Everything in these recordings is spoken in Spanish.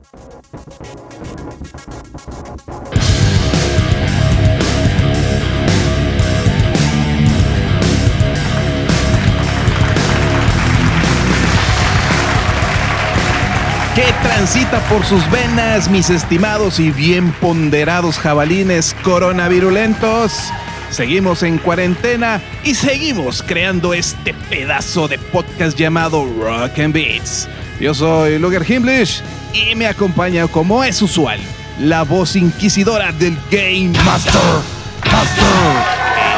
¿Qué transita por sus venas, mis estimados y bien ponderados jabalines coronavirulentos? Seguimos en cuarentena y seguimos creando este pedazo de podcast llamado Rock and Beats. Yo soy Luger Himblish y me acompaña, como es usual, la voz inquisidora del Game Master, Master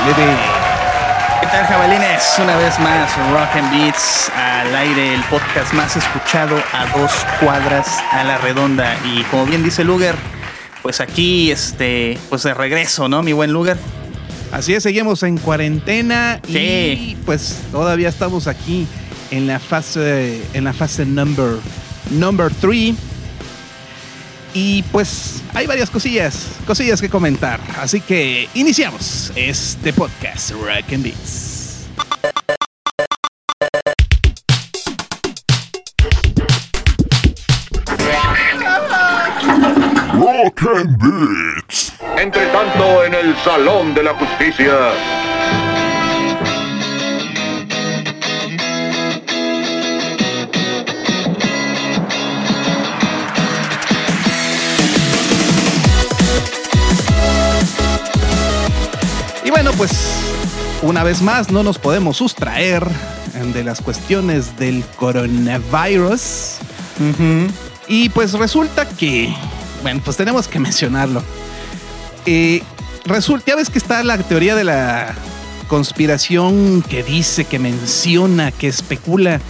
LD. ¿Qué tal, jabalines? Una vez más, Rock and Beats al aire, el podcast más escuchado a dos cuadras a la redonda. Y como bien dice Luger, pues aquí, este, pues de regreso, ¿no, mi buen Luger? Así es, seguimos en cuarentena y Sí. pues todavía estamos aquí en la fase en la fase number number 3 y pues hay varias cosillas, cosillas que comentar, así que iniciamos este podcast Rock and Beats. Rock and Beats. Entre tanto, en el Salón de la Justicia. Y bueno, pues una vez más no nos podemos sustraer de las cuestiones del coronavirus. Y pues resulta que, bueno, pues tenemos que mencionarlo. Eh, resulta, ya ves que está la teoría de la conspiración que dice, que menciona, que especula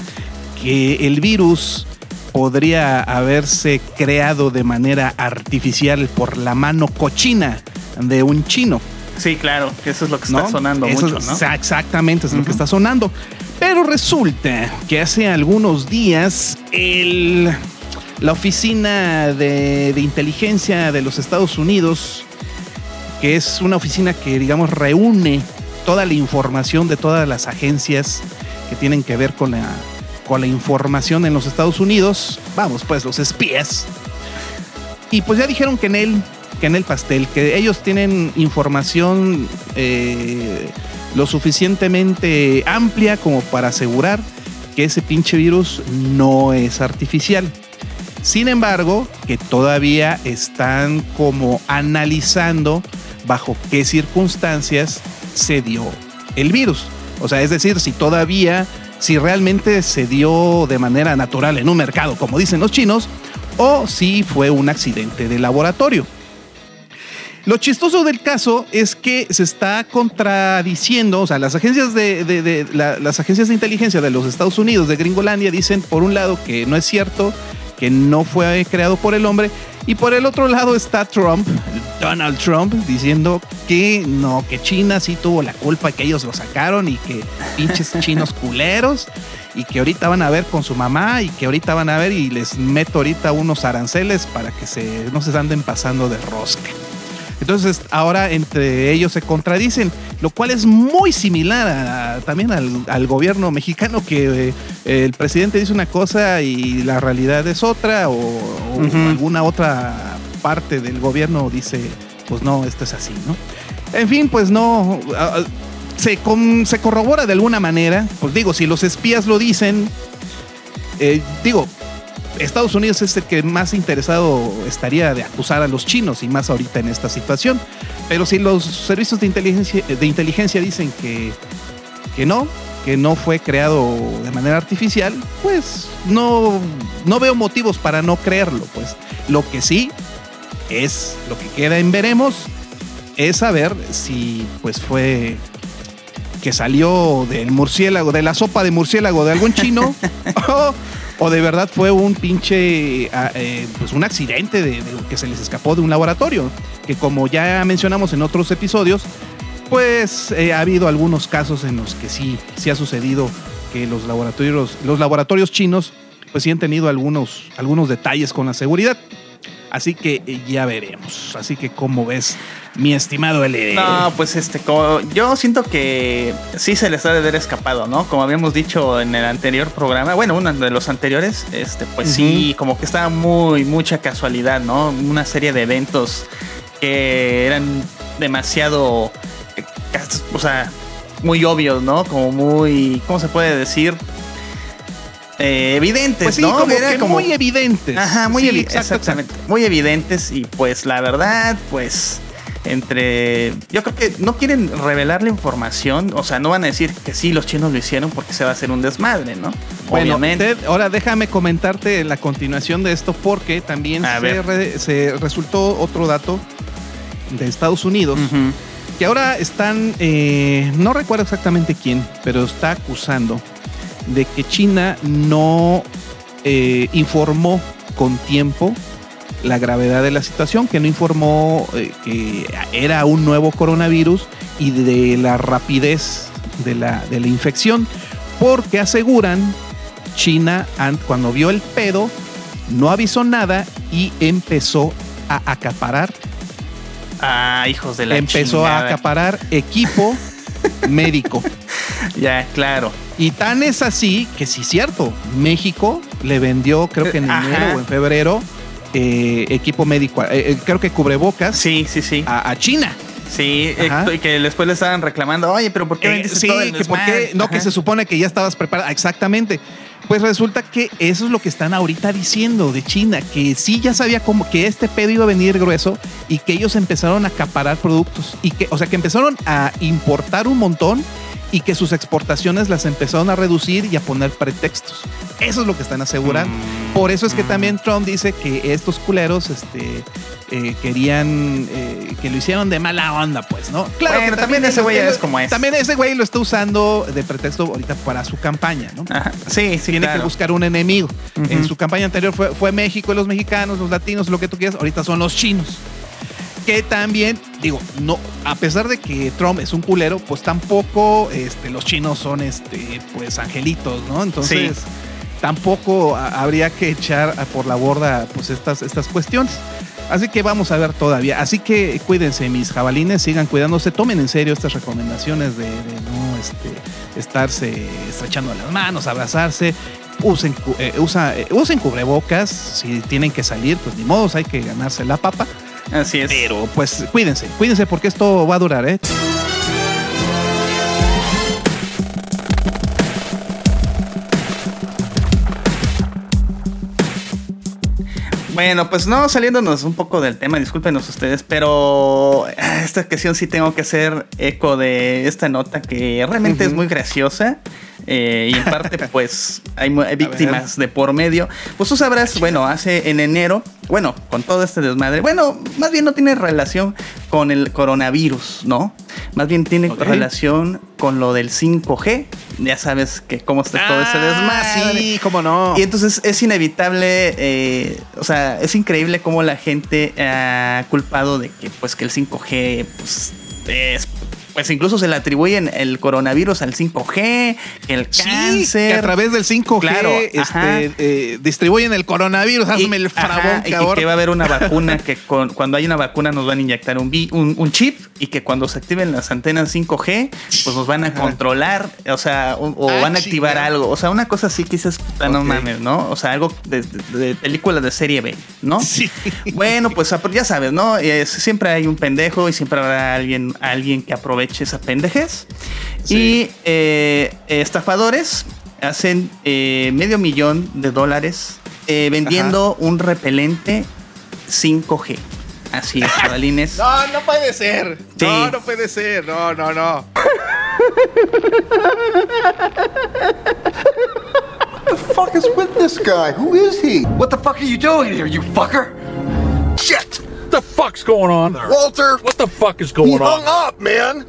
que el virus podría haberse creado de manera artificial por la mano cochina de un chino. Sí, claro, eso es lo que está sonando Eso mucho, es- ¿no? exa- Exactamente, es lo que está sonando. Pero resulta que hace algunos días el, la oficina de, de inteligencia de los Estados Unidos, que es una oficina que, digamos, reúne toda la información de todas las agencias que tienen que ver con la, con la información en los Estados Unidos, vamos, pues los espías. Y pues ya dijeron que en él, que en el pastel, que ellos tienen información eh, lo suficientemente amplia como para asegurar que ese pinche virus no es artificial. Sin embargo, que todavía están como analizando bajo qué circunstancias se dio el virus. O sea, es decir, si todavía, si realmente se dio de manera natural en un mercado, como dicen los chinos, o si fue un accidente de laboratorio. Lo chistoso del caso es que se está contradiciendo, o sea, las agencias de, de- de- la- las agencias de inteligencia de los Estados Unidos, de Gringolandia, dicen por un lado que no es cierto, que no fue creado por el hombre, y por el otro lado está Trump, Donald Trump, diciendo que no, que China sí tuvo la culpa, que ellos lo sacaron y que pinches chinos culeros, y que ahorita van a ver con su mamá, y que ahorita van a ver y les meto ahorita unos aranceles para que se, no se anden pasando de rosca. Entonces ahora entre ellos se contradicen, lo cual es muy similar a- también al, al gobierno mexicano que eh, el presidente dice una cosa y la realidad es otra o, alguna otra parte del gobierno dice pues no, esto es así, ¿no? En fin, pues no, se, con- se corrobora de alguna manera, pues digo, si los espías lo dicen, eh, digo, Estados Unidos es el que más interesado estaría de acusar a los chinos y más ahorita en esta situación. Pero si los servicios de inteligencia, de inteligencia dicen que, que no, que no fue creado de manera artificial, pues no, no veo motivos para no creerlo. Pues lo que sí es, lo que queda en veremos, es saber si pues fue que salió del murciélago, de la sopa de murciélago de algún chino, o, o de verdad fue un pinche, ah, eh, pues un accidente de, de que se les escapó de un laboratorio, que como ya mencionamos en otros episodios, pues eh, ha habido algunos casos en los que sí, sí ha sucedido que los laboratorios, los laboratorios chinos, pues sí han tenido algunos, algunos detalles con la seguridad. Así que eh, ya veremos. Así que, ¿cómo ves, mi estimado L? No, pues este, como- yo siento que sí se les ha de haber escapado, ¿no? Como habíamos dicho en el anterior programa, bueno, uno de los anteriores, este, pues sí, como que estaba muy, mucha casualidad, ¿no? Una serie de eventos que eran demasiado, eh, o sea, muy obvios, ¿no? Como muy, ¿cómo se puede decir? Eh, evidentes, Pues sí, ¿no? como Era que como- muy evidentes. Ajá, muy Sí, evi- exacto, exactamente. Muy evidentes y pues la verdad, pues entre yo creo que no quieren revelar la información, o sea, no van a decir que sí los chinos lo hicieron porque se va a hacer un desmadre, ¿no? Bueno, Obviamente. Ted, ahora déjame comentarte la continuación de esto porque también se, ver. re- se resultó otro dato de Estados Unidos que ahora están, eh, no recuerdo exactamente quién, pero está acusando de que China no eh, informó con tiempo la gravedad de la situación, que no informó eh, que era un nuevo coronavirus y de la rapidez de la, de la infección, porque aseguran China an- cuando vio el pedo no avisó nada y empezó a acaparar Ah, hijos de la empezó a acaparar equipo médico. Ya, claro. Y tan es así que sí, cierto, México le vendió, creo que en Ajá. enero o en febrero, eh, equipo médico, eh, eh, creo que cubrebocas Sí, sí, sí. a, a China. Sí, eh, Ajá. y que después le estaban reclamando, oye, pero ¿por qué Eh, sí, todo el que por qué, desmadre?" no, que se supone que ya estabas preparada. Exactamente. Pues resulta que eso es lo que están ahorita diciendo de China, que sí ya sabía cómo que este pedo iba a venir grueso y que ellos empezaron a acaparar productos y que, o sea, que empezaron a importar un montón y que sus exportaciones las empezaron a reducir y a poner pretextos. Eso es lo que están asegurando. Mm, Por eso es que mm. también Trump dice que estos culeros, este, eh, querían eh, que lo hicieron de mala onda, pues, ¿no? Bueno, que también ese güey es como es. También ese güey lo está usando de pretexto ahorita para su campaña, ¿no? Ajá. Sí, sí, Tiene claro. que buscar un enemigo. Ujú. En su campaña anterior fue, fue México y los mexicanos, los latinos, lo que tú quieras. Ahorita son los chinos. Que también, digo, no, a pesar de que Trump es un culero, pues tampoco este, los chinos son este, pues angelitos, ¿no? Entonces, Sí. tampoco a- habría que echar a- por la borda pues estas, estas cuestiones. Así que vamos a ver todavía. Así que cuídense, mis jabalines, sigan cuidándose, tomen en serio estas recomendaciones de, de no este, estarse estrechando las manos, abrazarse. Usen, eh, usa- eh, usen cubrebocas, si tienen que salir, pues ni modos, hay que ganarse la papa. Así es. Pero pues cuídense, cuídense porque esto va a durar, ¿eh? Bueno, pues no saliéndonos un poco del tema, discúlpenos ustedes, pero ah, esta ocasión sí tengo que hacer eco de esta nota que realmente es muy graciosa. Eh, y en parte, pues, hay, víctimas de por medio. Pues tú sabrás, bueno, hace en enero, bueno, con todo este desmadre, bueno, más bien no tiene relación con el coronavirus, ¿no? Más bien tiene relación con lo del 5G. Ya sabes que cómo está todo ese desmadre. Ah, Sí, cómo no. Y entonces es inevitable, eh, o sea, es increíble cómo la gente ha culpado de que pues que el 5G pues es pues incluso se le atribuyen el coronavirus al 5G, que el Sí, cáncer. que a través del 5G Claro, este, eh, distribuyen el coronavirus. Hazme el ajá, y que, cabrón. que va a haber una vacuna que con- cuando hay una vacuna nos van a inyectar un, vi- un, un chip y que cuando se activen las antenas 5G pues nos van a controlar, o sea, o, o Ah, van a activar algo, o sea, una cosa así que dices, puta, no mames, ¿no? O sea, algo de, de, de película de serie B, ¿no? Sí. Bueno, pues ya sabes, ¿no? Siempre hay un pendejo y siempre habrá alguien, alguien que aproveche esa pendejez. Sí. Y eh, estafadores hacen eh, medio millón de dólares eh, vendiendo un repelente 5G. Así es. No, no puede ser. Sí. No, no puede ser. No, no, no. the fuck is with this guy? Who is he? What the fuck are you doing here, you fucker? Shit! What the fuck's going on? Walter! What the fuck is He going hung on? up, man!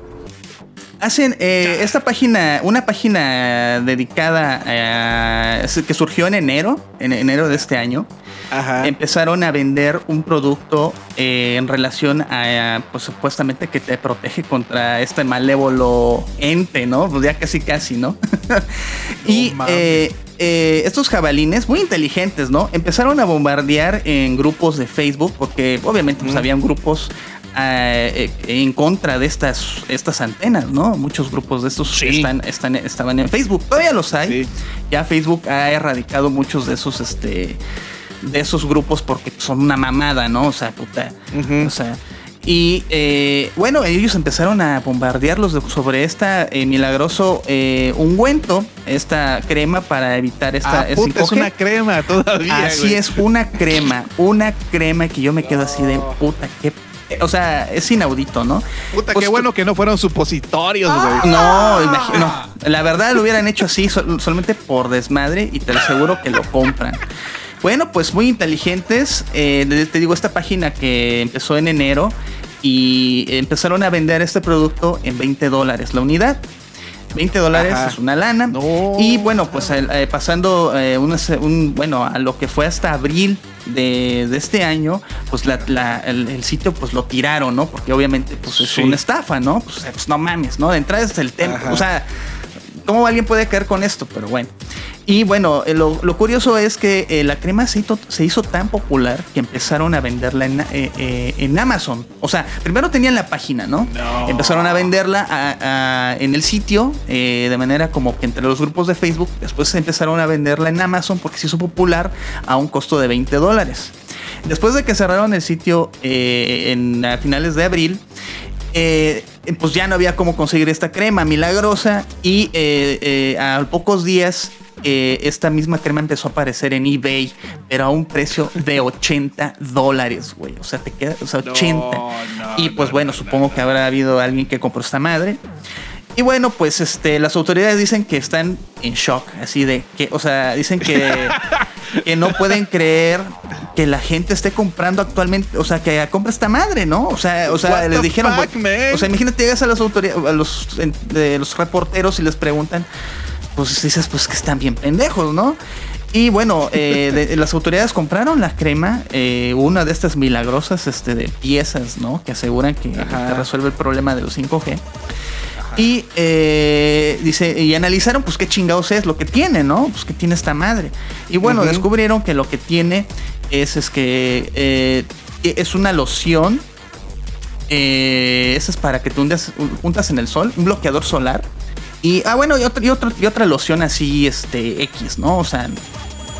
Hacen eh, esta página, una página dedicada a, que surgió en enero, en enero de este año. Ajá. Empezaron a vender un producto eh, en relación a, pues supuestamente que te protege contra este malévolo ente, ¿no? Pues ya casi casi, ¿no? y eh, eh, estos jabalines, muy inteligentes, ¿no? Empezaron a bombardear en grupos de Facebook, porque obviamente pues, habían grupos eh, eh, en contra de estas, estas antenas, ¿no? Muchos grupos de estos Sí. están, están, estaban en Facebook. Todavía los hay. Sí. Ya Facebook ha erradicado muchos de esos, este, de esos grupos porque son una mamada, ¿no? O sea, puta. O sea. Y eh, bueno, ellos empezaron a bombardearlos de- sobre esta eh, milagroso eh, ungüento, esta crema para evitar esta Ah, puta, es 5G. una crema todavía. Así güey. es, una crema, una crema que yo me quedo así de puta, que, o sea, es inaudito, ¿no? Puta, Pues qué bueno que no fueron supositorios, güey. No, imagino. La verdad lo hubieran hecho así sol- solamente por desmadre y te aseguro que lo compran. Bueno, pues muy inteligentes. Eh, te- digo, esta página que empezó en enero y empezaron a vender este producto en 20 dólares la unidad. 20 dólares es una lana. No. Y bueno, pues el- eh, pasando eh, un, bueno, a lo que fue hasta abril de, de este año, pues la- la- el, el sitio pues lo tiraron, ¿no? Porque obviamente pues es Sí. una estafa, ¿no? Pues, eh, pues, no mames, ¿no? De entrada es el tema. Ajá. O sea, ¿cómo alguien puede caer con esto? Pero bueno. Y bueno, eh, lo, lo curioso es que eh, la crema se hizo, se hizo tan popular que empezaron a venderla en, eh, eh, en Amazon. O sea, primero tenían la página, ¿no? No. Empezaron a venderla a- a- en el sitio de manera como que entre los grupos de Facebook. Después empezaron a venderla en Amazon porque se hizo popular a un costo de 20 dólares. Después de que cerraron el sitio en, a finales de abril, eh, pues ya no había cómo conseguir esta crema milagrosa y eh, eh, a pocos días eh, esta misma crema empezó a aparecer en eBay, pero a un precio de 80 dólares, güey. O sea, te queda, o sea, 80. no, y pues bueno, supongo que habrá habido alguien que compró esta madre. Y bueno, pues este, las autoridades dicen que están en shock, así de que, o sea, dicen que, que no pueden creer que la gente esté comprando actualmente, o sea, que compra esta madre, ¿no? O sea, o sea, les dijeron, fuck, o sea, imagínate llegas a las autoridades, a los, en- de los reporteros y les preguntan, pues dices, pues que están bien pendejos, ¿no? Y bueno, eh, de- las autoridades compraron la crema, eh, una de estas milagrosas este, de piezas, ¿no? Que aseguran que te resuelve el problema de los 5G. Y eh, dice, y analizaron, pues qué chingados es lo que tiene, ¿no? Pues que tiene esta madre. Y bueno, descubrieron que lo que tiene es, es que eh, es una loción. Eh, esa es para que te hundas, juntas en el sol, un bloqueador solar. Y, ah, bueno, y otra, y otra, y otra loción así, este, X, ¿no? O sea,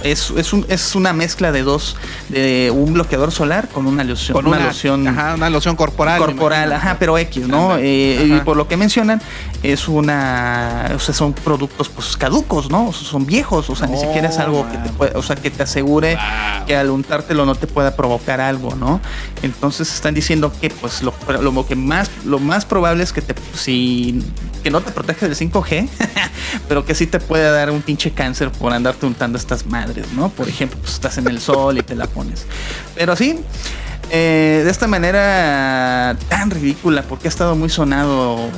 es, es, un- es una mezcla de dos, de un bloqueador solar con una loción. Con una, una, loción Ajá, una loción corporal. corporal, ajá, pero X, ¿no? Eh, y por lo que mencionan, es una, o sea, son productos pues caducos, ¿no? O sea, son viejos, o sea, ni siquiera es algo que te man. puede, o sea, que te asegure Wow. que al untártelo no te pueda provocar algo, ¿no? Entonces están diciendo que pues lo, lo que más, lo más probable es que te, si, que no te protege del 5G, pero que sí te puede dar un pinche cáncer por andarte untando estas madres, ¿no? Por ejemplo, pues estás en el sol y te la pones. Pero sí, eh, de esta manera tan ridícula, porque ha estado muy sonado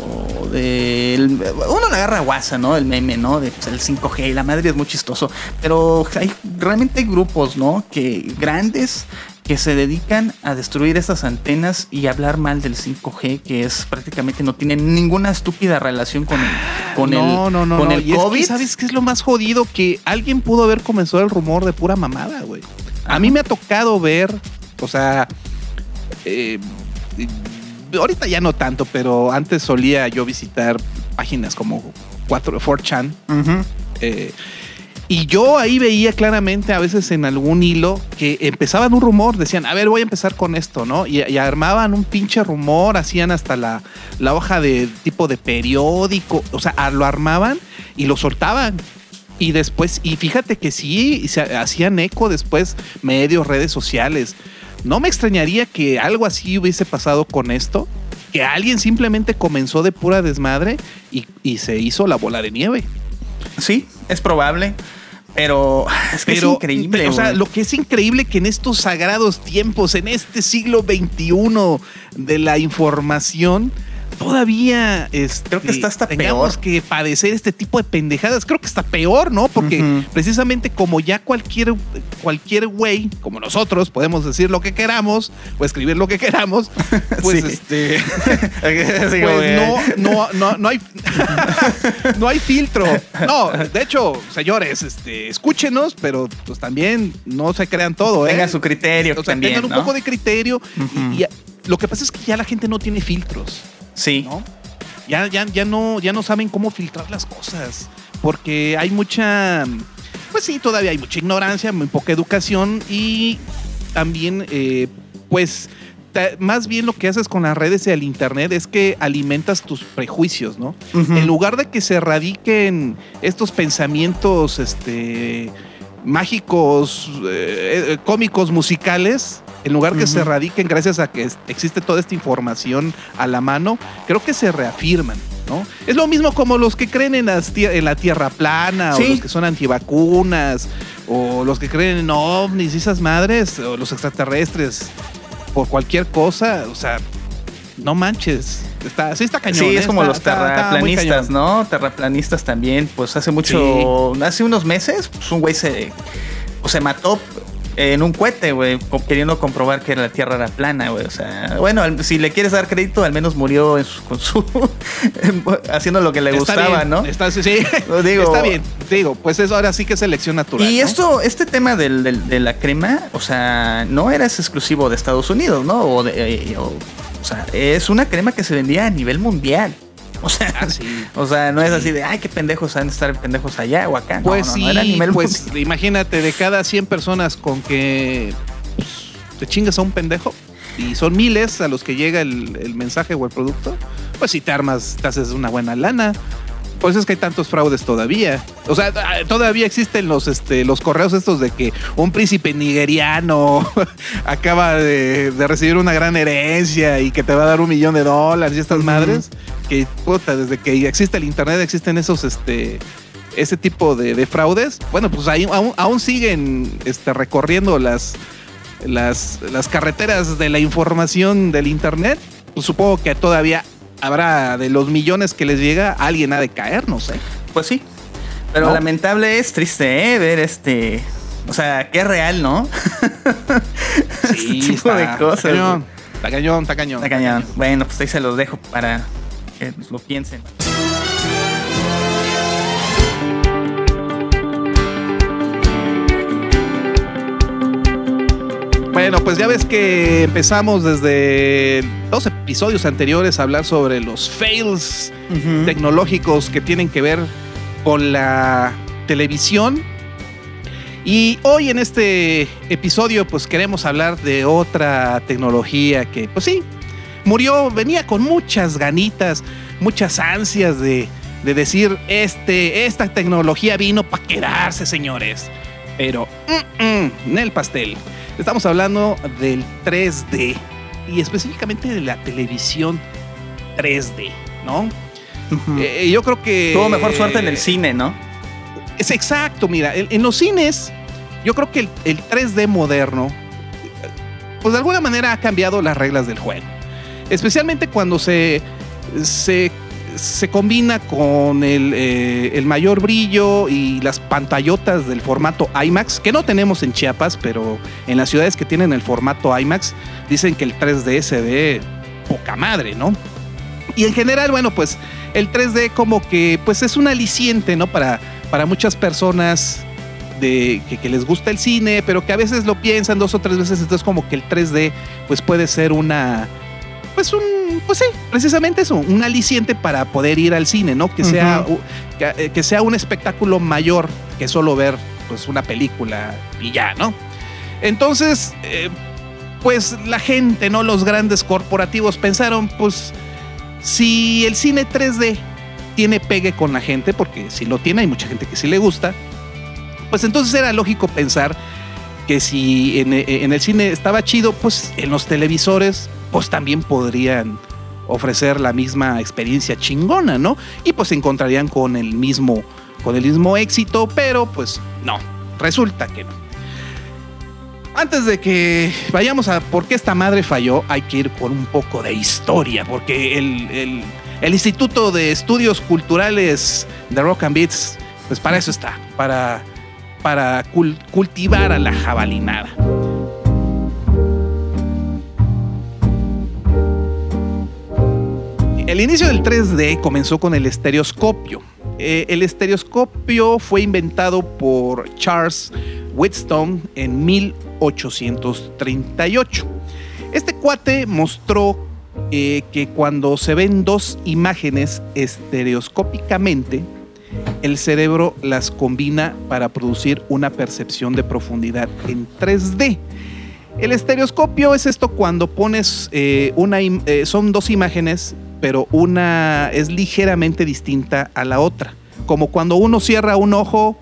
del uno le agarra guasa, ¿no? El meme, ¿no? De pues, el 5G y la madre es muy chistoso. Pero hay realmente grupos, ¿no? Que grandes que se dedican a destruir estas antenas y hablar mal del 5G, que es prácticamente no tiene ninguna estúpida relación con el, con no, el, no, no, con el Y es que, COVID. ¿Sabes qué es lo más jodido? Que alguien pudo haber comenzado el rumor de pura mamada, güey. A mí me ha tocado ver, o sea, eh, ahorita ya no tanto, pero antes solía yo visitar páginas como 4, 4chan. Ujú. eh, y yo ahí veía claramente a veces en algún hilo que empezaban un rumor, decían, a ver, voy a empezar con esto, ¿no? Y, y armaban un pinche rumor, hacían hasta la, la hoja de tipo de periódico, o sea, lo armaban y lo soltaban. Y después, y fíjate que sí, se hacían eco después medios, redes sociales. No me extrañaría que algo así hubiese pasado con esto, que alguien simplemente comenzó de pura desmadre y, y se hizo la bola de nieve. Sí, es probable. Pero es que Pero, es increíble. O sea, lo que es increíble que en estos sagrados tiempos, en este siglo XXI de la información, todavía este, Creo que está hasta tengamos peor. que padecer este tipo de pendejadas. Creo que está peor, ¿no? Porque precisamente como ya cualquier cualquier güey, como nosotros, podemos decir lo que queramos o escribir lo que queramos, pues Sí. este pues no, no, no, no hay no hay filtro. No, de hecho, señores, este, escúchenos, pero pues también no se crean todo, ¿eh? Tengan su criterio O sea, también, tengan un ¿no? poco de criterio y lo que pasa es que ya la gente no tiene filtros, Sí. ¿no? Ya, ya, ya no, ya no saben cómo filtrar las cosas. Porque hay mucha. Pues sí, todavía hay mucha ignorancia, muy poca educación y también, eh, pues. Más bien lo que haces con las redes y el internet es que alimentas tus prejuicios, ¿no? En lugar de que se radiquen estos pensamientos este, mágicos, eh, eh, cómicos, musicales, en lugar que se radiquen gracias a que existe toda esta información a la mano, creo que se reafirman. ¿no? Es lo mismo como los que creen en, las en la tierra plana, Sí. o los que son antivacunas, o los que creen en ovnis y esas madres, o los extraterrestres, por cualquier cosa, o sea, no manches. Está, sí está cañón. Sí, ¿eh? es como Está- los terraplanistas. ¿no? Terraplanistas también, pues hace mucho, hace unos meses, pues un güey se, pues, se mató en un cohete, güey, queriendo comprobar que la Tierra era plana, güey. O sea, bueno, si le quieres dar crédito, al menos murió en su- con su, haciendo lo que le Está gustaba, bien, ¿no? Está, sí, sí. Digo- está bien. Digo, pues eso ahora sí que es selección natural. Y ¿no? esto, este tema del, del- de la crema, o sea, no era exclusivo de Estados Unidos, ¿no? O, de- eh, o- o sea, es una crema que se vendía a nivel mundial. O sea, Ah, sí. o sea, no es así de, ay, qué pendejos han de estar pendejos allá o acá. No, Pues no, sí, no, era a nivel pues imagínate, de cada 100 personas con que pues, te chingas a un pendejo y son miles a los que llega el, el mensaje o el producto, pues si te armas, te haces una buena lana. Por eso es que hay tantos fraudes todavía. O sea, ah, todavía existen los, este, los correos estos de que un príncipe nigeriano acaba de, de recibir una gran herencia y que te va a dar un millón de dólares y estas madres. Que, puta, desde que existe el internet existen esos, este, ese tipo de, de fraudes. Bueno, pues ahí aún, aún siguen este, recorriendo las, las, las carreteras de la información del internet. Pues supongo que todavía habrá de los millones que les llega, alguien ha de caer, no sé. Pues sí. Pero ¿No? lamentable es triste, ¿eh? Ver este. O sea, qué real, ¿no? este tipo de cosas. Está cañón, güey. está cañón, está cañón. Está cañón. Bueno, pues ahí se los dejo para que lo piensen. Bueno, pues ya ves que empezamos desde dos episodios anteriores a hablar sobre los fails tecnológicos que tienen que ver con la televisión. Y hoy en este episodio pues queremos hablar de otra tecnología que pues sí, murió, venía con muchas ganitas, muchas ansias de, de decir, este, esta tecnología vino para quedarse, señores. Pero mm, mm, en el pastel. Estamos hablando del 3D y específicamente de la televisión 3D, ¿no? Eh, yo creo que... Tuvo mejor suerte en el cine, ¿no? Es exacto, mira, en, en los cines, yo creo que el, el 3D moderno, pues de alguna manera ha cambiado las reglas del juego. Especialmente cuando se, se, se combina con el, eh, el mayor brillo y las pantallotas del formato IMAX, que no tenemos en Chiapas, pero en las ciudades que tienen el formato IMAX, dicen que el 3D se ve poca madre, ¿no? Y en general, bueno, pues el 3D como que pues es un aliciente, ¿no? Para, para muchas personas de, que, que les gusta el cine, pero que a veces lo piensan dos o tres veces, entonces como que el 3D pues puede ser una, pues un, pues sí, precisamente eso, un aliciente para poder ir al cine, ¿no? Que sea, que, que sea un espectáculo mayor que solo ver pues una película y ya, ¿no? Entonces, eh, pues la gente, ¿no? Los grandes corporativos pensaron, pues, si el cine 3D tiene pegue con la gente, porque si lo tiene, hay mucha gente que sí le gusta, pues entonces era lógico pensar que si en, en el cine estaba chido, pues en los televisores, pues también podrían ofrecer la misma experiencia chingona, ¿no? Y pues se encontrarían con el mismo, con el mismo éxito, pero pues no, resulta que no. Antes de que vayamos a por qué esta madre falló, hay que ir por un poco de historia, porque el, el- el Instituto de Estudios Culturales de Rock and Beats, pues para eso está, para, para cul- cultivar a la jabalinada. El inicio del 3D comenzó con el estereoscopio. Eh, el estereoscopio fue inventado por Charles Whitstone en 1838. Este cuate mostró eh, que cuando se ven dos imágenes estereoscópicamente, el cerebro las combina para producir una percepción de profundidad en 3D. El estereoscopio es esto cuando pones eh, una, eh, son dos imágenes, pero una es ligeramente distinta a la otra. Como cuando uno cierra un ojo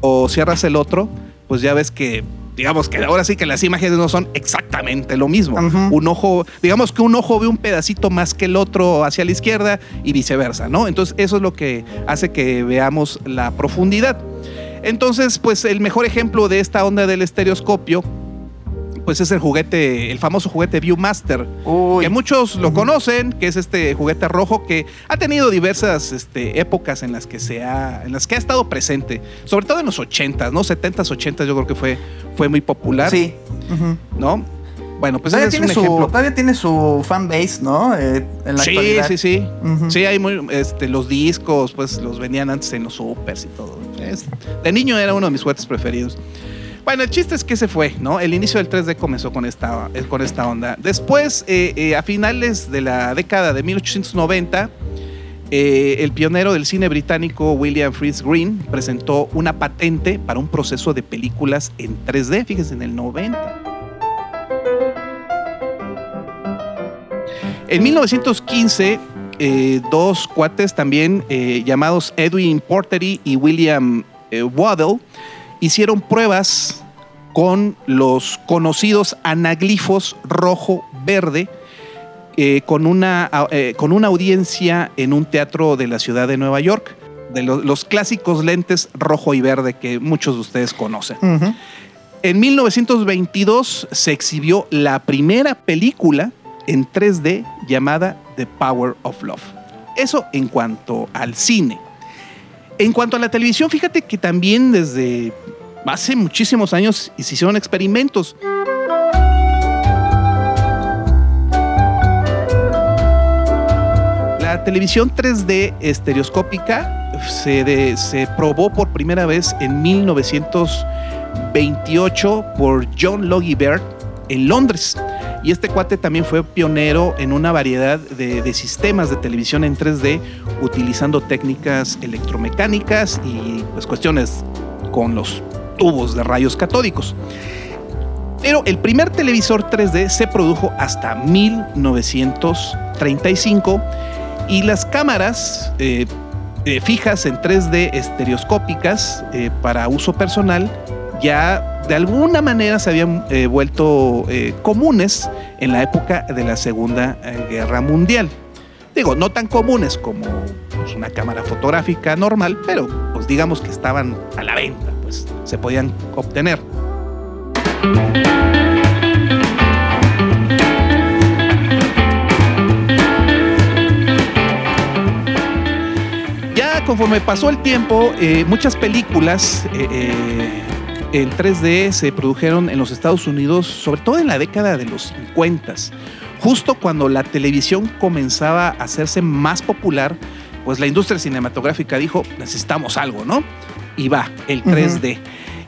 o cierras el otro, pues ya ves que, digamos que ahora sí que las imágenes no son exactamente lo mismo. Un ojo, digamos que un ojo ve un pedacito más que el otro hacia la izquierda y viceversa, ¿no? Entonces eso es lo que hace que veamos la profundidad. Entonces, pues el mejor ejemplo de esta onda del estereoscopio, pues es el juguete, el famoso juguete Viewmaster, Uy. que muchos lo conocen, que es este juguete rojo que ha tenido diversas este, épocas en las que se ha, en las que ha estado presente, sobre todo en los 80s, ¿no? 70s, 80s yo creo que fue, fue muy popular, Sí. ¿no? Bueno, pues todavía, ese es tiene un su, ejemplo. todavía tiene su fanbase, ¿no? Eh, en la Sí, actualidad. sí, sí. Sí, hay muy, este, los discos, pues los venían antes en los supers y todo. Es- de niño era uno de mis juguetes preferidos. Bueno, el chiste es que se fue, ¿no? El inicio del 3D comenzó con esta, eh, con esta onda. Después, eh, eh, a finales de la década de 1890, eh, el pionero del cine británico William Fritz Green presentó una patente para un proceso de películas en 3D, fíjense, en el 90. En 1915, eh, dos cuates también llamados Edwin Portery y William Waddell hicieron pruebas con los conocidos anaglifos rojo-verde eh, con, una, eh, con una audiencia en un teatro de la ciudad de Nueva York, de lo- los clásicos lentes rojo y verde que muchos de ustedes conocen. En 1922 se exhibió la primera película en 3D llamada The Power of Love. Eso en cuanto al cine. En cuanto a la televisión, fíjate que también desde hace muchísimos años se hicieron experimentos. La televisión 3D estereoscópica se, se probó por primera vez en 1928 por John Logie Baird en Londres. Y este cuate también fue pionero en una variedad de, sistemas de televisión en 3D utilizando técnicas electromecánicas y pues cuestiones con los tubos de rayos catódicos. Pero el primer televisor 3D se produjo hasta 1935 y las cámaras eh, eh, fijas en 3D estereoscópicas eh, para uso personal ya de alguna manera se habían eh, vuelto eh, comunes en la época de la Segunda eh, Guerra Mundial. Digo, no tan comunes como pues, una cámara fotográfica normal, pero pues digamos que estaban a la venta, pues se podían obtener. Ya conforme pasó el tiempo, muchas películas en 3D se produjeron en los Estados Unidos, sobre todo en la década de los 50. Justo cuando la televisión comenzaba a hacerse más popular, pues la industria cinematográfica dijo, necesitamos algo, ¿no? Y va, el 3D.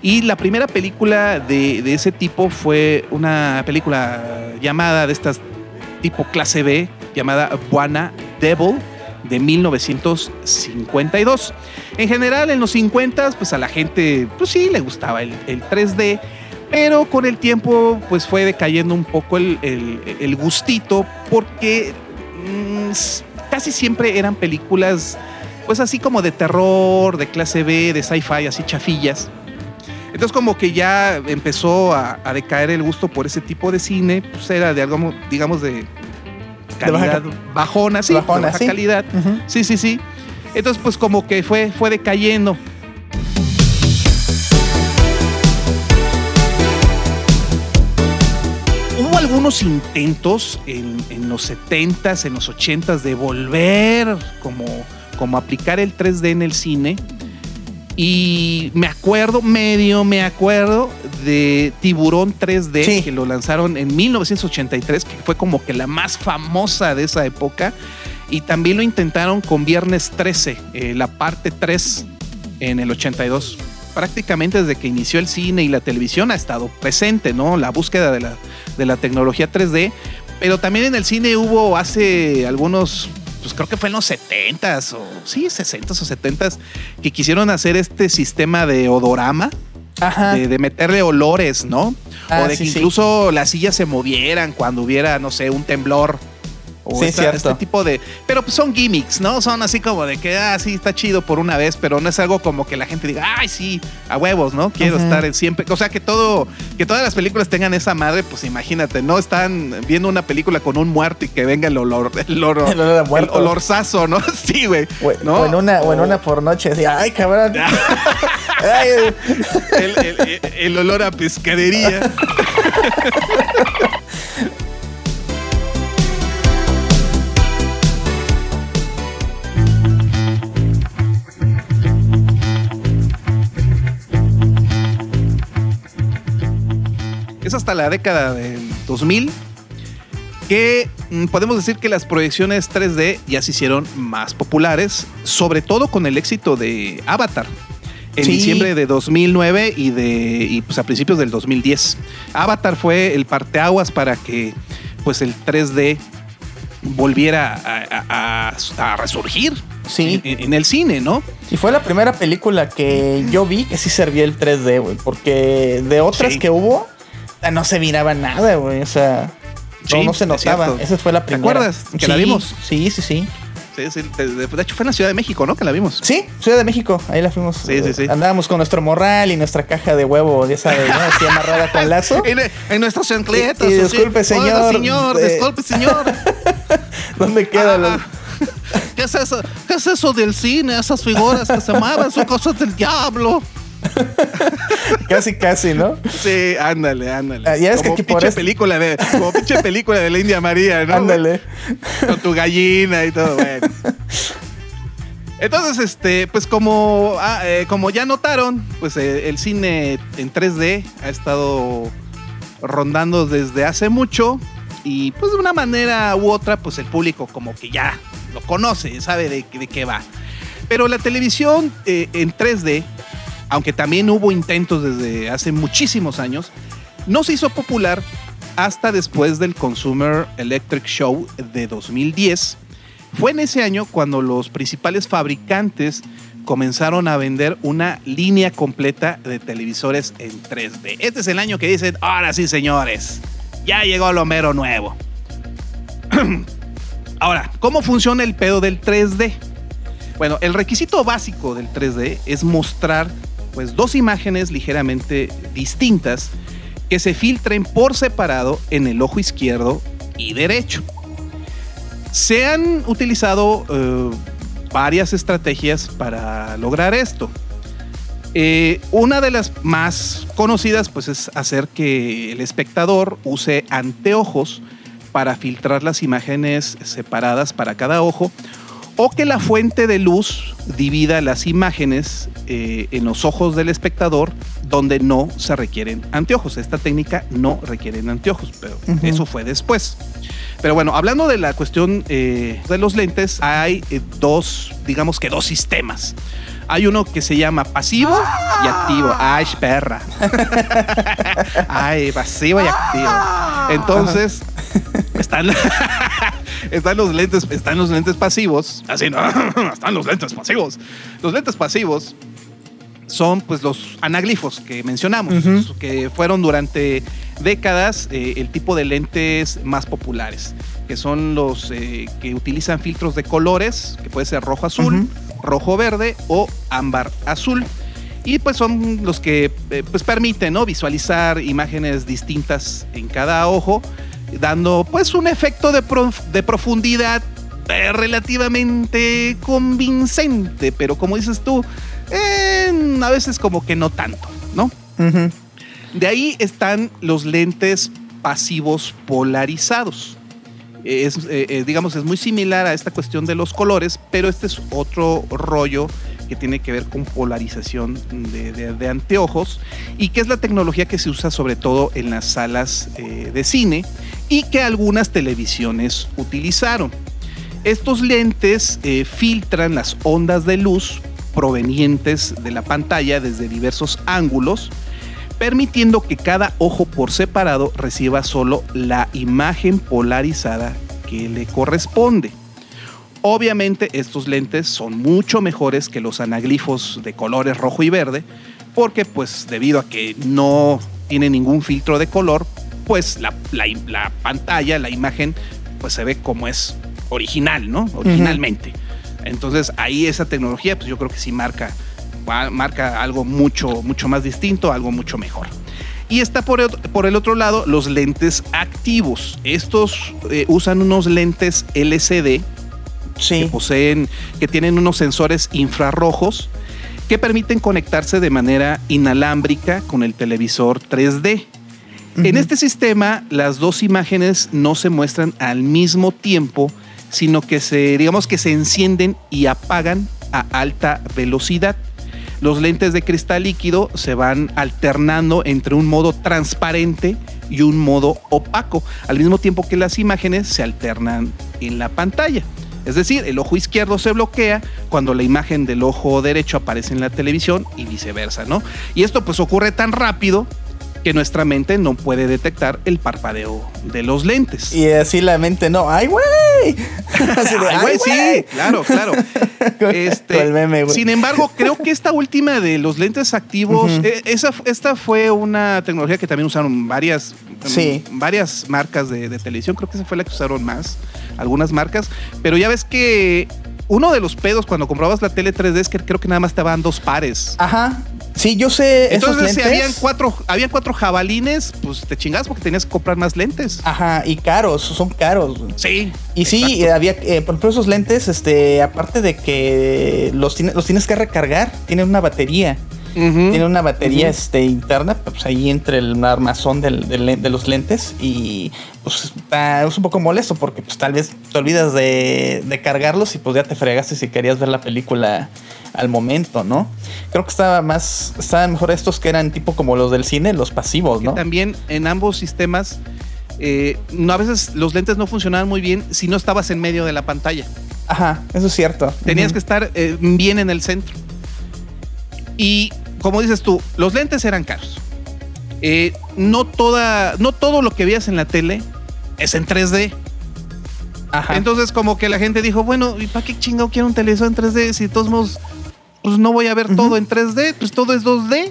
Y la primera película de, de ese tipo fue una película llamada de estas tipo clase B, llamada Buana Devil, de 1952. En general, en los 50, pues a la gente, pues sí, le gustaba el, el 3D, pero con el tiempo, pues fue decayendo un poco el, gustito, porque mm, casi siempre eran películas, pues así como de terror, de clase B, de sci-fi, así chafillas. Entonces como que ya empezó a, a decaer el gusto por ese tipo de cine, pues era de algo, digamos, de calidad baja, bajona, sí, bajona, baja sí. calidad. Sí, sí, sí. Entonces, pues como que fue, fue decayendo. Hubo algunos intentos en, en los 70s, en los 80 de volver como, como aplicar el 3D en el cine, y me acuerdo, medio me acuerdo de Tiburón 3D, Sí. que lo lanzaron en 1983, que fue como que la más famosa de esa época. Y también lo intentaron con Viernes 13, eh, la parte 3 en el 82. Prácticamente desde que inició el cine y la televisión ha estado presente, ¿no? La búsqueda de la, de la tecnología 3D. Pero también en el cine hubo hace algunos, pues creo que fue en los 70s o sí, 60s o 70s, que quisieron hacer este sistema de odorama, Ajá. de, de meterle olores, ¿no? Ah, o de sí, que sí. incluso las sillas se movieran cuando hubiera, no sé, un temblor. O Sí, esta- cierto. este tipo de. Pero pues son gimmicks, ¿no? Son así como de que, ah, sí, está chido por una vez, pero no es algo como que la gente diga, ay, sí, a huevos, ¿no? Quiero estar siempre. O sea, que todo, que todas las películas tengan esa madre, pues imagínate, no están viendo una película con un muerto y que venga el olor, el olor, El olor a muerto. el olorzazo, ¿no? Sí, güey. O, ¿no? o en una, o en una por noche, así, ay, cabrón. Ay, el, el- el- el olor a pescadería. Es hasta la década del 2000 que mm, podemos decir que las proyecciones 3D ya se hicieron más populares, sobre todo con el éxito de Avatar en Sí. diciembre de 2009 y de y pues a principios del 2010. Avatar fue el parteaguas para que pues el 3D volviera a, a- a- a resurgir Sí. en, en el cine, ¿no? Y fue la primera película que yo vi que sí servía el 3D, güey. Porque de otras Sí. que hubo, no se miraba nada, güey. O sea, no, Sí, no se notaba. Esa fue la ¿Te primera. acuerdas que la vimos? Sí, sí, sí. Sí, sí, de, de- de hecho fue en la Ciudad de México, ¿no? Que la vimos. Sí, Ciudad de México, ahí la fuimos. Sí, sí, sí. Andábamos con nuestro morral y nuestra caja de huevo, ya sabes, ¿no? Así amarrada con lazo. En, en nuestras chancletas. Y- y así. disculpe, señor, eh, disculpe, señor. ¿Dónde queda? Ah, la- ¿Qué es eso? ¿Qué es eso del cine? Esas figuras que se mueven son cosas del diablo. Casi, casi, ¿no? Sí, ándale, ándale. Ah, ya que como aquí por pinche este- película de, como pinche película de la India María, ¿no? Ándale. Con tu gallina y todo, bueno. Entonces, este, pues como, ah, eh, como ya notaron, pues eh, el cine en 3D ha estado rondando desde hace mucho y pues de una manera u otra, pues el público como que ya lo conoce, sabe de, de qué va. Pero la televisión eh, en 3D, aunque también hubo intentos desde hace muchísimos años, no se hizo popular hasta después del Consumer Electric Show de 2010. Fue en ese año cuando los principales fabricantes comenzaron a vender una línea completa de televisores en 3D. Este es el año que dicen, ahora sí señores, ya llegó lo mero nuevo. Ahora, ¿cómo funciona el pedo del 3D? Bueno, el requisito básico del 3D es mostrar pues dos imágenes ligeramente distintas que se filtren por separado en el ojo izquierdo y derecho. Se han utilizado eh, varias estrategias para lograr esto. Eh, una de las más conocidas pues es hacer que el espectador use anteojos para filtrar las imágenes separadas para cada ojo o que la fuente de luz divida las imágenes eh, en los ojos del espectador donde no se requieren anteojos. Esta técnica no requiere anteojos, pero eso fue después. Pero bueno, hablando de la cuestión eh, de los lentes, hay eh, dos, digamos que dos sistemas. Hay uno que se llama pasivo y activo. Ay, perra. Ay, pasivo y activo. Entonces, están, están los lentes, están los lentes pasivos. Así no, están los lentes pasivos. Los lentes pasivos son pues los anaglifos que mencionamos, que fueron durante décadas eh, el tipo de lentes más populares, que son los eh, que utilizan filtros de colores, que puede ser rojo azul, rojo verde o ámbar azul. Y pues son los que eh, pues permiten ¿no? visualizar imágenes distintas en cada ojo, dando pues un efecto de, prof- de profundidad eh, relativamente convincente, pero como dices tú, eh, a veces como que no tanto, ¿no? De ahí están los lentes pasivos polarizados. Es, eh, eh, digamos, es muy similar a esta cuestión de los colores, pero este es otro rollo que tiene que ver con polarización de, anteojos y que es la tecnología que se usa sobre todo en las salas eh, de cine y que algunas televisiones utilizaron. Estos lentes eh, filtran las ondas de luz provenientes de la pantalla desde diversos ángulos, permitiendo que cada ojo por separado reciba solo la imagen polarizada que le corresponde. Obviamente estos lentes son mucho mejores que los anaglifos de colores rojo y verde, porque pues debido a que no tiene ningún filtro de color, pues la, la- la pantalla, la imagen, pues se ve como es original, ¿no? Originalmente. Entonces ahí esa tecnología, pues yo creo que sí marca, marca algo mucho, mucho más distinto, algo mucho mejor. Y está por el, por el otro lado los lentes activos. Estos eh, usan unos lentes LCD que poseen, que tienen unos sensores infrarrojos que permiten conectarse de manera inalámbrica con el televisor 3D. En este sistema, las dos imágenes no se muestran al mismo tiempo, sino que se, digamos que se encienden y apagan a alta velocidad. Los lentes de cristal líquido se van alternando entre un modo transparente y un modo opaco, al mismo tiempo que las imágenes se alternan en la pantalla. Es decir, el ojo izquierdo se bloquea cuando la imagen del ojo derecho aparece en la televisión y viceversa, ¿no? Y esto pues ocurre tan rápido que nuestra mente no puede detectar el parpadeo de los lentes. Y así la mente no. ¡Ay, güey! Ay, güey, sí, claro, claro. Este, meme, sin embargo, creo que esta última de los lentes activos, eh, esa, esta fue una tecnología que también usaron varias, Sí. varias marcas de, de televisión. Creo que esa fue la que usaron más, algunas marcas. Pero ya ves que uno de los pedos cuando comprabas la tele 3D es que creo que nada más te daban dos pares. Ajá. Sí, yo sé. Entonces, si habían cuatro, habían cuatro jabalines, pues te chingas porque tenías que comprar más lentes. Ajá, y caros, son caros. Sí. Y sí, exacto. eh, había, eh, por ejemplo, esos lentes, este, aparte de que los, los tienes que recargar, tienen una batería. Tiene una batería este, interna, pues ahí entre el armazón del- del len- de los lentes y pues está- es un poco molesto porque pues tal vez te olvidas de, de cargarlos y pues ya te fregaste si querías ver la película al momento, ¿no? Creo que estaba más, estaban mejor estos que eran tipo como los del cine, los pasivos, que ¿no? también en ambos sistemas, eh, no, a veces los lentes no funcionaban muy bien si no estabas en medio de la pantalla. Ajá, eso es cierto. Tenías que estar eh, bien en el centro. Y como dices tú, los lentes eran caros. Eh, no, toda, no todo lo que veías en la tele es en 3D. Ajá. Entonces como que la gente dijo, bueno, ¿y para qué chingado quiero un televisor en 3D si de todos modos pues no voy a ver todo en 3D? Pues todo es 2D.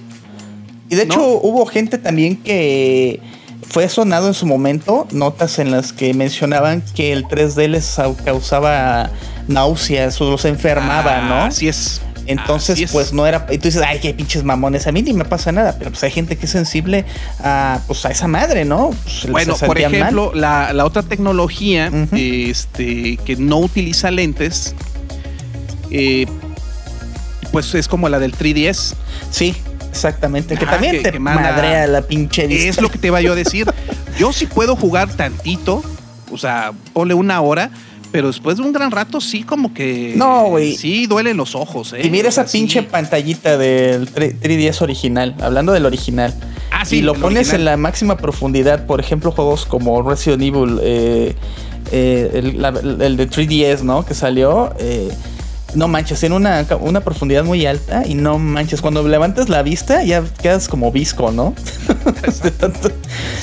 Y de hecho ¿no? hubo gente también que fue sonado en su momento, notas en las que mencionaban que el 3D les au- causaba náuseas o los enfermaba, ¿no? Ah, Así es. Entonces, pues no era. Y tú dices, ay, qué pinches mamones. A mí ni me pasa nada. Pero pues hay gente que es sensible a, pues, a esa madre, ¿no? Pues, Bueno, por ejemplo, la, la otra tecnología este, que no utiliza lentes, eh, pues es como la del 3DS. Sí, exactamente. Que también que- te que madrea la pinche vista. Es lo que te iba yo a decir. Yo sí puedo jugar tantito, o sea, ponle una hora, pero después de un gran rato sí como que... No, güey. Sí, duelen los ojos, ¿eh? Y mira esa pinche pantallita del 3- 3DS original, hablando del original. Ah, sí, y lo pones original. en la máxima profundidad, por ejemplo, juegos como Resident Evil, eh, eh, el, la- el de 3DS, ¿no? Que salió. eh, no manches, tiene una, una profundidad muy alta y no manches. Cuando levantas la vista ya quedas como visco, ¿no? De tanto-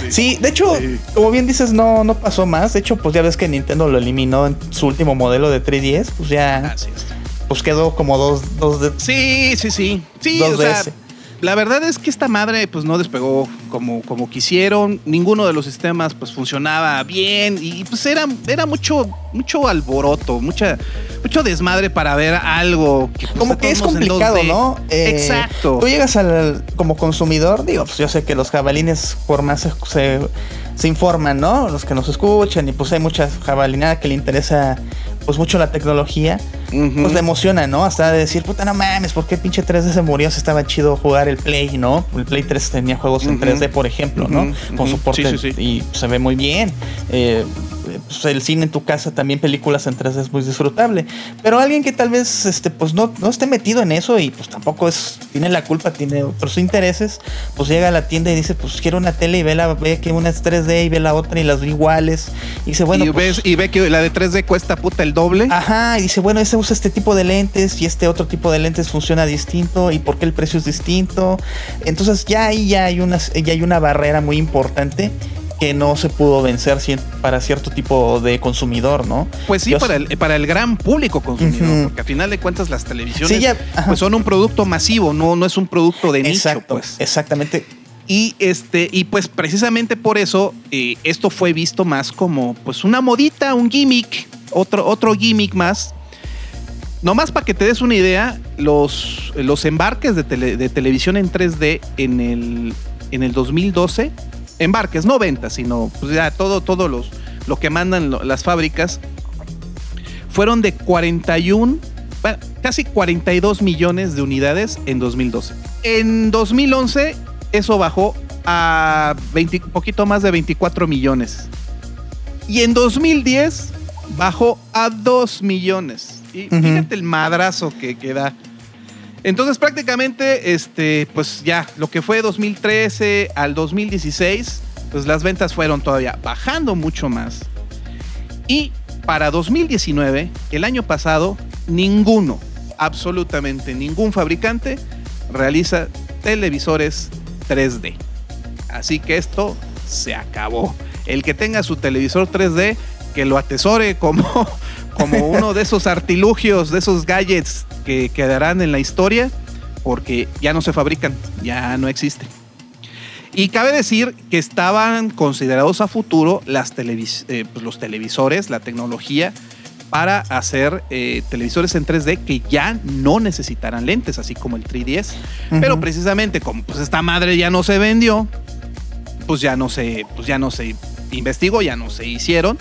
sí. de hecho, Sí. como bien dices, no, no pasó más. De hecho, pues ya ves que Nintendo lo eliminó en su último modelo de 3DS. Pues ya Así es. pues quedó como dos, dos de, Sí, sí, sí. Sí, Dos o sea, DS. La verdad es que esta madre pues no despegó como, como quisieron. Ninguno de los sistemas pues funcionaba bien y pues era, era mucho, mucho alboroto, mucha, mucho desmadre para ver algo que pues, como que es complicado, 2D. ¿no? Eh, Exacto. Tú llegas al como consumidor, digo, pues yo sé que los jabalines por más se, se, se informan, ¿no? Los que nos escuchan y pues hay mucha jabalinada que le interesa pues mucho la tecnología, Ujú. pues le emociona, ¿no? Hasta de decir, puta, no mames, ¿por qué pinche 3D se murió? Si estaba chido jugar el Play, ¿no? El Play 3 tenía juegos en Ujú. 3D, por ejemplo, ¿no? Con soporte Sí, sí, sí. y se ve muy bien. Eh, pues el cine en tu casa también películas en 3D es muy disfrutable pero alguien que tal vez este pues no, no esté metido en eso y pues tampoco es tiene la culpa tiene otros intereses pues llega a la tienda y dice pues quiero una tele y ve la ve que una es 3D y ve la otra y las ve iguales y dice bueno y, pues, ves, y ve que la de 3D cuesta puta el doble. Ajá, y dice, bueno, ese usa este tipo de lentes y este otro tipo de lentes funciona distinto y por qué el precio es distinto. Entonces ya ahí ya hay una, ya hay una barrera muy importante que no se pudo vencer para cierto tipo de consumidor, ¿no? Pues sí, Yo- para el, para el gran público consumidor, porque a final de cuentas las televisiones Sí, ya, ajá. pues son un producto masivo, no, no es un producto de nicho, Exacto, pues. exactamente. Y este, y pues precisamente por eso eh, esto fue visto más como pues una modita, un gimmick, otro, otro gimmick más. Nomás para que te des una idea, los, los embarques de, tele- de televisión en 3D en el, en el 2012, embarques, no ventas, sino pues ya todo, todo los, lo que mandan lo- las fábricas, fueron de 41, bueno, casi 42 millones de unidades en 2012. En 2011 eso bajó a 20 poquito más de 24 millones. Y en 2010 bajó a 2 millones. Y Ujú. fíjate el madrazo que, que da. Entonces prácticamente, este, pues ya, lo que fue 2013 al 2016, pues las ventas fueron todavía bajando mucho más. Y para 2019, el año pasado, ninguno, absolutamente ningún fabricante realiza televisores 3D. Así que esto se acabó. El que tenga su televisor 3D, que lo atesore como, como uno de esos artilugios, de esos gadgets que quedarán en la historia, porque ya no se fabrican, ya no existen. Y cabe decir que estaban considerados a futuro las televis- eh, pues, los televisores, la tecnología para hacer eh, televisores en 3D que ya no necesitaran lentes, así como el 3DS. Pero Ujú. precisamente como pues esta madre ya no se vendió, pues ya no se, pues ya no se investigó, ya no se hicieron.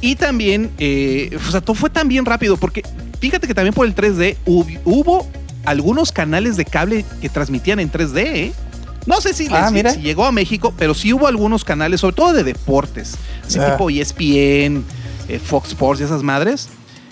Y también, eh, o sea, todo fue tan bien rápido, porque fíjate que también por el 3D hub- hubo algunos canales de cable que transmitían en 3D, ¿eh? No sé si, Ah, les- si llegó a México, pero sí hubo algunos canales, sobre todo de deportes, así Ah. tipo ESPN, eh, Fox Sports y esas madres,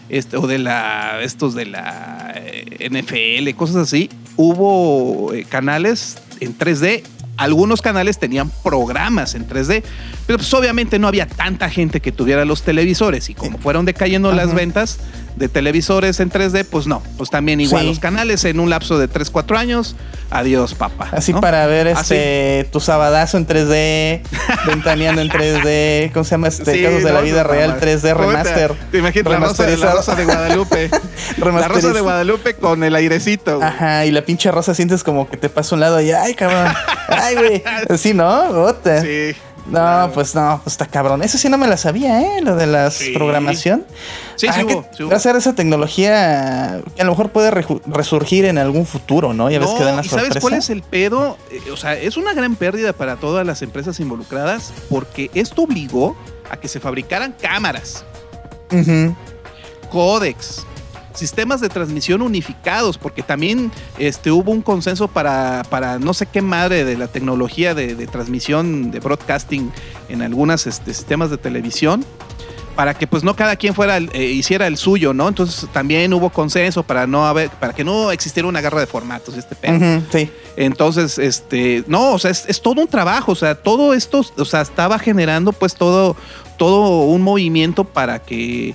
este, o de la, estos de la eh, NFL, cosas así. Hubo canales en 3D. Algunos canales tenían programas en 3D, pero pues obviamente no había tanta gente que tuviera los televisores y como fueron decayendo las ventas de televisores en 3D, pues no, pues también igual Sí. los canales en un lapso de 3, 4 años, adiós papá. Así ¿no? para ver Así. este tu sabadazo en 3D, ventaneando en 3D, ¿cómo se llama este? Sí, Casos de la vida real no. 3D Puta, remaster. Te imaginas la rosa, de- la rosa de Guadalupe. la rosa de. Guadalupe con el airecito. güey. Ajá, y la pinche rosa sientes como que te pasa a un lado y ay, cabrón. Ay, güey. Sí, ¿no? Bota. Sí. No, claro. pues no, pues está cabrón. Eso sí no me la sabía, ¿eh? Lo de la Sí. programación. Sí, sí Ah, hubo, sí hubo. Va a ser esa tecnología que a lo mejor puede resurgir en algún futuro, ¿no? Ya ves que dan la ¿y sabes cuál es el pedo? Eh, o sea, es una gran pérdida para todas las empresas involucradas porque esto obligó a que se fabricaran cámaras, Ujú. códex, sistemas de transmisión unificados, porque también este, hubo un consenso para, para no sé qué madre de la tecnología de, de transmisión de broadcasting en algunos este, sistemas de televisión. Para que pues no cada quien fuera eh, hiciera el suyo, ¿no? Entonces también hubo consenso para no haber, para que no existiera una guerra de formatos y este pedo. Sí. Entonces, este, no, o sea, es, es todo un trabajo, o sea, todo esto, o sea, estaba generando pues todo, todo un movimiento para que,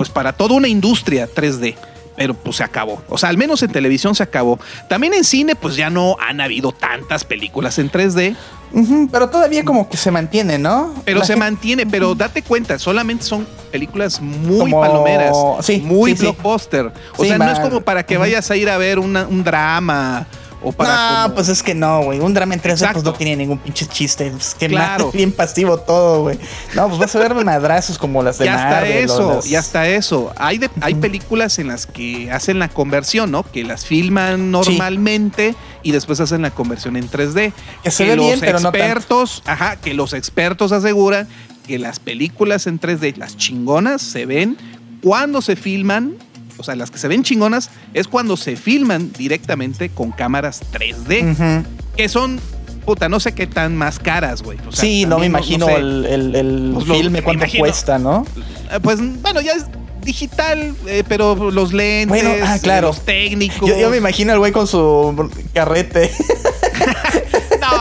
pues para toda una industria 3D, pero pues se acabó, o sea, al menos en televisión se acabó. También en cine pues ya no han habido tantas películas en 3D, Ujú, Pero todavía como que se mantiene, ¿no? pero La se gente- mantiene, pero date cuenta, solamente son películas muy Como- palomeras, sí, muy sí, sí. blockbuster. O sea, no es como para que vayas a ir a ver una- un drama o para No, como- pues es que no, güey. Un drama en 3D pues no tiene ningún pinche chiste. Pues que Claro. bien pasivo todo, güey. No, pues vas a ver madrazos como las de Ya está eso, las- ya está eso. Hay, de- hay películas en las que hacen la conversión, ¿no? Que las filman normalmente y después hacen la conversión en 3D. Que se ve bien, pero no expertos, ajá, que los expertos aseguran que las películas en 3D, las chingonas, se ven cuando se filman, o sea, las que se ven chingonas, es cuando se filman directamente con cámaras 3D, Ujú. que son, puta, no sé qué tan más caras, güey. O sea, sí, no me imagino sé. el, el- el Pues filme me cuánto cuesta, ¿no? Eh, Pues bueno, ya es digital, eh, pero los lentes, Bueno, ah, claro. los técnicos. Yo, yo me imagino al güey con su carrete.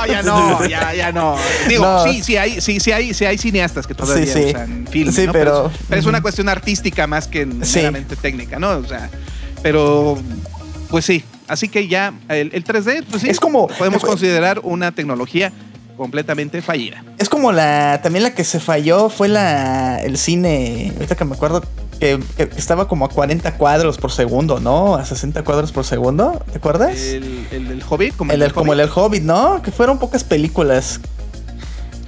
Ya no, ya, ya no. Digo, No. sí, sí hay, sí, sí hay, sí hay cineastas que todavía Sí, usan film, Sí, ¿no? pero- es, pero es una cuestión artística más que meramente técnica, ¿no? O sea, pero pues sí. Así que ya el, el 3D, pues sí, Es como- podemos considerar una tecnología completamente fallida. Es como la. También la que se falló fue la. El cine. Ahorita que me acuerdo. Que, estaba como a 40 cuadros por segundo, ¿no? A 60 cuadros por segundo. ¿Te acuerdas? El, el del Hobbit, como El, el, como el Hobbit. del Hobbit, ¿no? Que fueron pocas películas.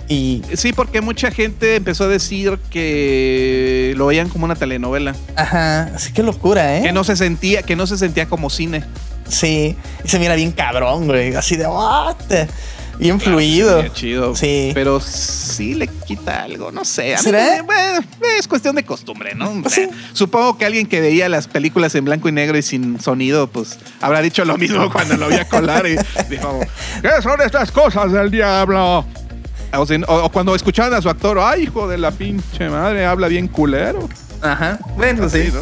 Y. Sí, porque mucha gente empezó a decir que lo veían como una telenovela, Ajá. Así que locura, ¿eh? que no se sentía, que no se sentía como cine. Sí. Y se mira bien cabrón, güey. Así de. What? Bien fluido. Sería chido. Sí. Pero sí le quita algo, no sé. A mí bueno, es cuestión de costumbre, ¿no? Pues sea, sí. Supongo que alguien que veía las películas en blanco y negro y sin sonido, pues habrá dicho lo mismo cuando lo vio colar y dijo, ¿qué son estas cosas del diablo? O, sea, o- o cuando escuchaban a su actor, ay, hijo de la pinche madre, habla bien culero. Ajá. Bueno, sí. Así, ¿no?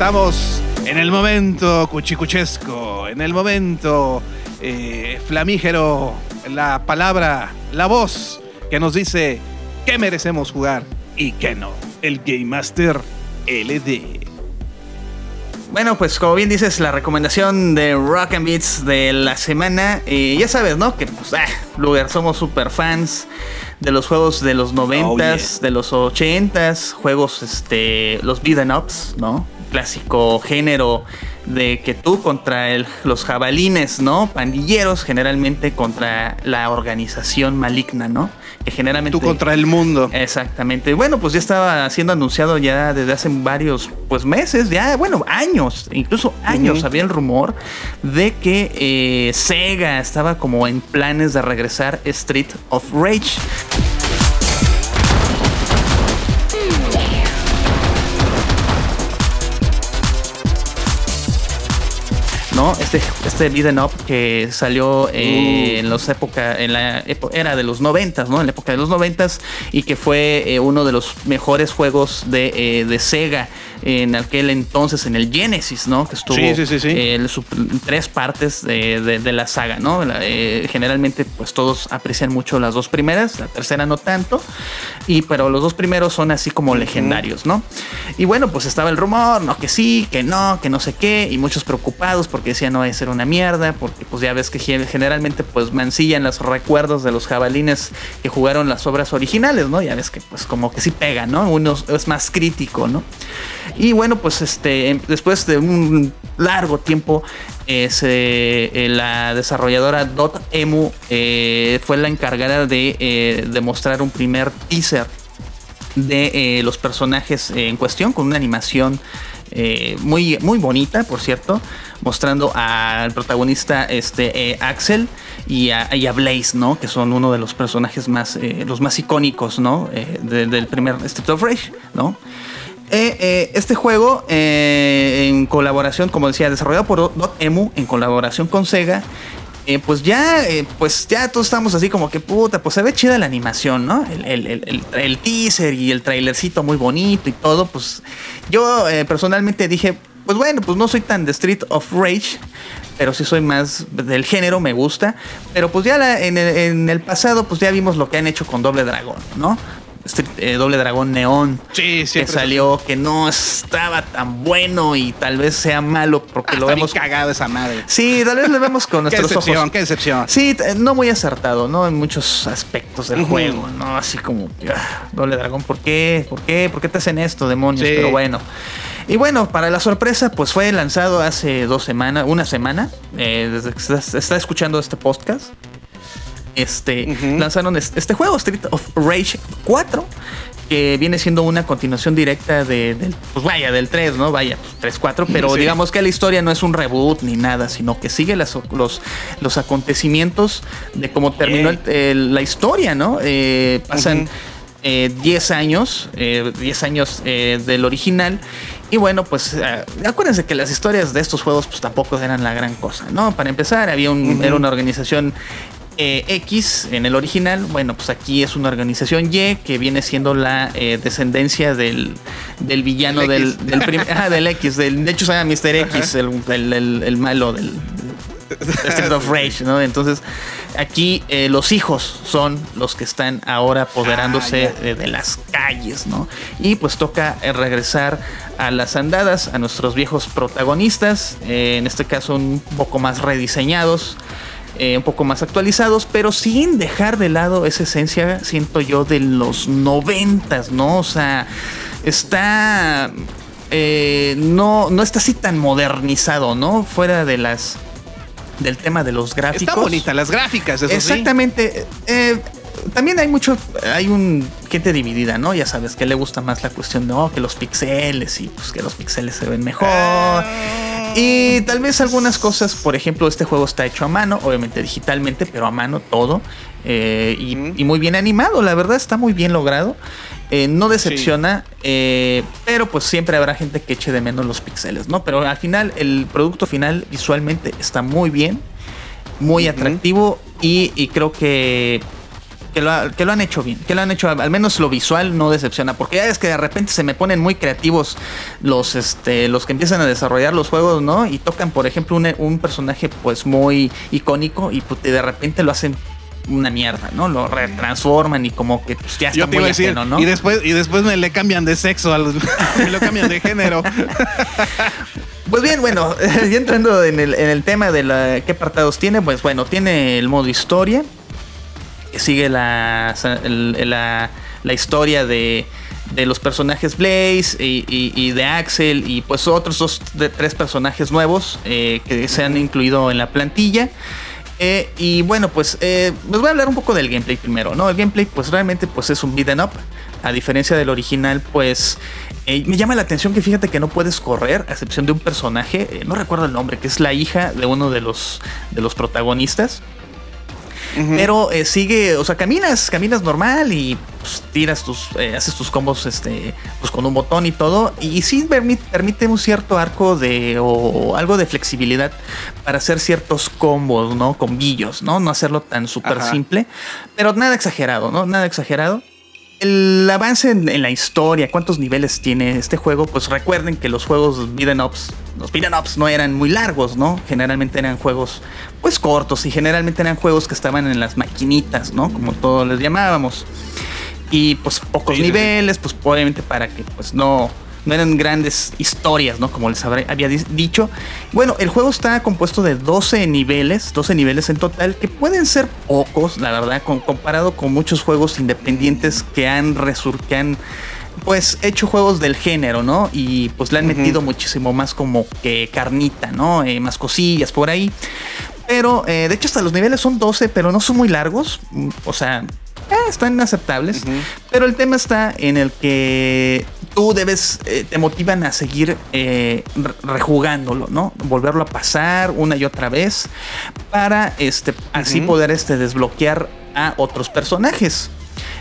Estamos en el momento cuchicuchesco, en el momento eh, flamígero, la palabra, la voz que nos dice qué merecemos jugar y qué no. El Game Master LD. Bueno, pues como bien dices, la recomendación de Rock and Beats de la semana, eh, ya sabes, ¿no? Que pues, ah, Lugar, somos super fans de los juegos de los noventas, yeah. de los ochentas, juegos, este, los beat'em ups, ¿no? Clásico género de que tú contra el- los jabalines, ¿no? Pandilleros, generalmente contra la organización maligna, ¿no? Que generalmente... Tú contra el mundo. Exactamente. Bueno, pues ya estaba siendo anunciado ya desde hace varios pues meses, ya, bueno, años, incluso años había el rumor de que eh, Sega estaba como en planes de regresar Street of Rage. ¿No? Este, este beat'em up que salió eh, en los época, en la era de los noventas, ¿no? En la época de los noventas y que fue eh, uno de los mejores juegos de, eh, de Sega en aquel entonces, en el Genesis, ¿no? Que estuvo Sí, sí, sí, sí. el tres partes de, de- de la saga, ¿no? La- generalmente, pues todos aprecian mucho las dos primeras, la tercera no tanto, y pero los dos primeros son así como legendarios, ¿no? Y bueno, pues estaba el rumor, no que sí, que no, que no sé qué, y muchos preocupados porque decían no va a ser una mierda, porque pues ya ves que ge- generalmente pues mancillan los recuerdos de los jabalines que jugaron las obras originales, ¿no? Ya ves que pues como que sí pega, ¿no? Uno es más crítico, ¿no? Y bueno, pues este, em- después de un largo tiempo, se- eh, la desarrolladora Dotemu eh, fue la encargada de, eh, de un primer teaser de eh, los personajes en cuestión con una animación eh, muy, muy bonita, por cierto, mostrando al protagonista este, eh, Axel y a, Blaze, ¿no? Que son uno de los personajes más, eh, los más icónicos, ¿no? Eh, de- del primer Street of Rage, ¿no? Este juego, en colaboración, como decía, desarrollado por Dotemu, en colaboración con Sega, pues ya, pues ya todos estamos así como que puta, pues se ve chida la animación, ¿no? El, el- el- el- teaser y el trailercito muy bonito y todo, pues yo personalmente dije, pues bueno, pues no soy tan de Street of Rage, pero sí soy más del género, me gusta, pero pues ya la- en, el, en el pasado, pues ya vimos lo que han hecho con Doble Dragón, ¿no? Street- eh, Doble Dragón Neón Sí, que salió que no estaba tan bueno y tal vez sea malo porque Ah, lo vemos cagado esa madre. Sí, tal vez lo vemos con Qué nuestros decepción, ojos. qué decepción. Sí, no muy acertado, ¿no? En muchos aspectos del juego, ¿no? Así como, ah, doble dragón, ¿por qué? ¿Por qué? ¿Por qué te hacen esto, demonios? Sí. Pero bueno. Y bueno, para la sorpresa, pues fue lanzado hace dos semanas, una semana, eh, desde que estás- está escuchando este podcast. este, lanzaron este juego, Street of Rage 4, que viene siendo una continuación directa de, del, pues vaya, del 3, ¿no? Vaya, 3, 4, pero digamos que la historia no es un reboot ni nada, sino que sigue los, los acontecimientos de cómo terminó la historia, ¿no? Eh, pasan 10 eh, años, 10 eh, años del original. Y bueno, pues acuérdense que las historias de estos juegos pues tampoco eran la gran cosa, ¿no? Para empezar, había un, era una organización eh, X en el original, bueno, pues aquí es una organización Y que viene siendo la eh, descendencia del, del villano del, del, del X. Del, de hecho, se llama Mr. X, el, el, malo del, Street of Rage, ¿no? Entonces, aquí eh, los hijos son los que están ahora apoderándose ah, de, las calles, ¿no? Y pues toca regresar a las andadas, a nuestros viejos protagonistas, en este caso un poco más rediseñados. Eh, un poco más actualizados, pero sin dejar de lado esa esencia, siento yo, de los noventas, ¿no? O sea, está... Eh, no, no está así tan modernizado, ¿no? Fuera de las... Del tema de los gráficos. Está bonita, las gráficas, eso Exactamente. Eh, también hay mucho, hay un gente dividida, ¿no? Ya sabes que le gusta más la cuestión de oh, que los pixeles y pues que los pixeles se ven mejor. Ah. Y tal vez algunas cosas, por ejemplo, este juego está hecho a mano, obviamente digitalmente, pero a mano todo. Eh, y, muy bien animado, la verdad está muy bien logrado. Eh, no decepciona, eh, pero pues siempre habrá gente que eche de menos los pixeles, ¿no? Pero al final, el producto final visualmente está muy bien, muy atractivo y creo que que lo, que lo han hecho bien, que lo han hecho, al menos lo visual no decepciona, porque ya es que de repente se me ponen muy creativos los, este, los que empiezan a desarrollar los juegos, ¿no? Y tocan, por ejemplo, un, personaje pues muy icónico y pues, de repente lo hacen una mierda, ¿no? Lo retransforman y como que pues, ya está muy decir, ¿no? Y después, y después me le cambian de sexo, me lo cambian de género. Pues bien, bueno, ya entrando en el, en el tema de la, qué apartados tiene, pues bueno, tiene el modo historia, sigue la, la, historia de, de, los personajes Blaze y, de Axel y pues otros dos, de, tres personajes nuevos eh, que se han incluido en la plantilla. Eh, y bueno, pues eh, les voy a hablar un poco del gameplay primero, ¿no? El gameplay pues realmente pues es un beat'em up. A diferencia del original, pues me llama la atención que fíjate que no puedes correr, a excepción de un personaje, no recuerdo el nombre, que es la hija de uno de los, de los protagonistas. Pero eh, sigue, o sea, caminas, caminas normal y pues, tiras tus, eh, haces tus combos este, pues con un botón y todo. Y sí permite, un cierto arco de, o algo de flexibilidad para hacer ciertos combos, ¿no? Combillos, ¿no? No hacerlo tan súper simple, pero nada exagerado, ¿no? Nada exagerado el avance en, la historia, cuántos niveles tiene este juego, pues recuerden que los juegos beat'em ups, los beat'em ups no eran muy largos, ¿no? Generalmente eran juegos pues cortos y generalmente eran juegos que estaban en las maquinitas, ¿no? Como todos les llamábamos. Y pues pocos niveles, pues obviamente para que pues no no eran grandes historias, ¿no? Como les había dicho. Bueno, el juego está compuesto de 12 niveles, 12 niveles en total, que pueden ser pocos, la verdad, comparado con muchos juegos independientes que han resurgido, pues hecho juegos del género, ¿no? Y pues le han metido muchísimo más como que carnita, ¿no? Eh, más cosillas por ahí. Pero, eh, de hecho, hasta los niveles son 12, pero no son muy largos. Mm, o sea, eh, están inaceptables. Pero el tema está en el que tú debes, eh, te motivan a seguir eh, rejugándolo, ¿no? Volverlo a pasar una y otra vez para este, así poder este, desbloquear a otros personajes.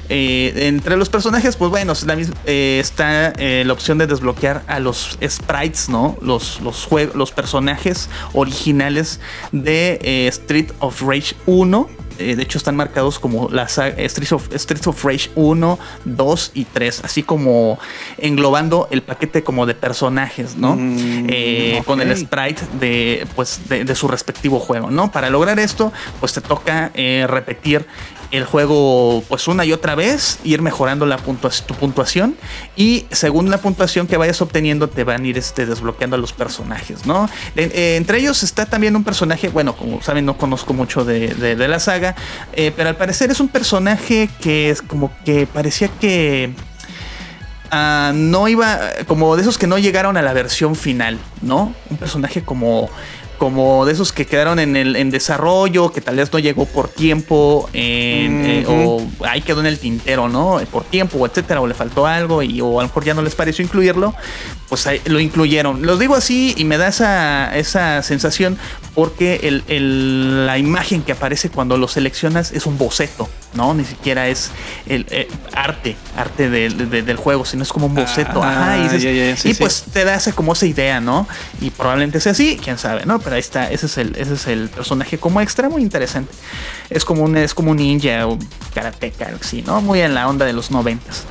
Entre los personajes, pues bueno, está la opción de desbloquear a los sprites, ¿no? Los, los, los personajes originales de Street of Rage 1 eh, de hecho están marcados como la Streets of, Streets of Rage 1, 2 y 3, así como englobando el paquete como de personajes, ¿no? Mm, eh, con el sprite de, pues, de, su respectivo juego, ¿no? Para lograr esto, pues te toca eh, repetir el juego pues una y otra vez, ir mejorando la tu puntuación y según la puntuación que vayas obteniendo te van a ir este, desbloqueando a los personajes, ¿no? Eh, entre ellos está también un personaje, bueno, como saben no conozco mucho de, la saga, eh, pero al parecer es un personaje que es como que parecía que... Ah, no iba como de esos que no llegaron a la versión final, ¿no? Un personaje como como de esos que quedaron en el en desarrollo, que tal vez no llegó por tiempo, en, eh, o ahí quedó en el tintero, ¿no? Por tiempo, o etcétera, o le faltó algo, y o a lo mejor ya no les pareció incluirlo, pues lo incluyeron. Los digo así y me da esa, esa sensación porque el- el- la imagen que aparece cuando lo seleccionas es un boceto, ¿no? Ni siquiera es el eh, arte, arte del- de- del juego, sino es como un boceto. Ah, Ajá, y dices- sí, sí. pues te da esa como esa idea, ¿no? Y probablemente sea así, quién sabe, ¿no? Pero ahí está, ese es el, ese es el personaje como extra, muy interesante. Es como un, es como un ninja o karateca, así, ¿no? Muy en la onda de los noventas.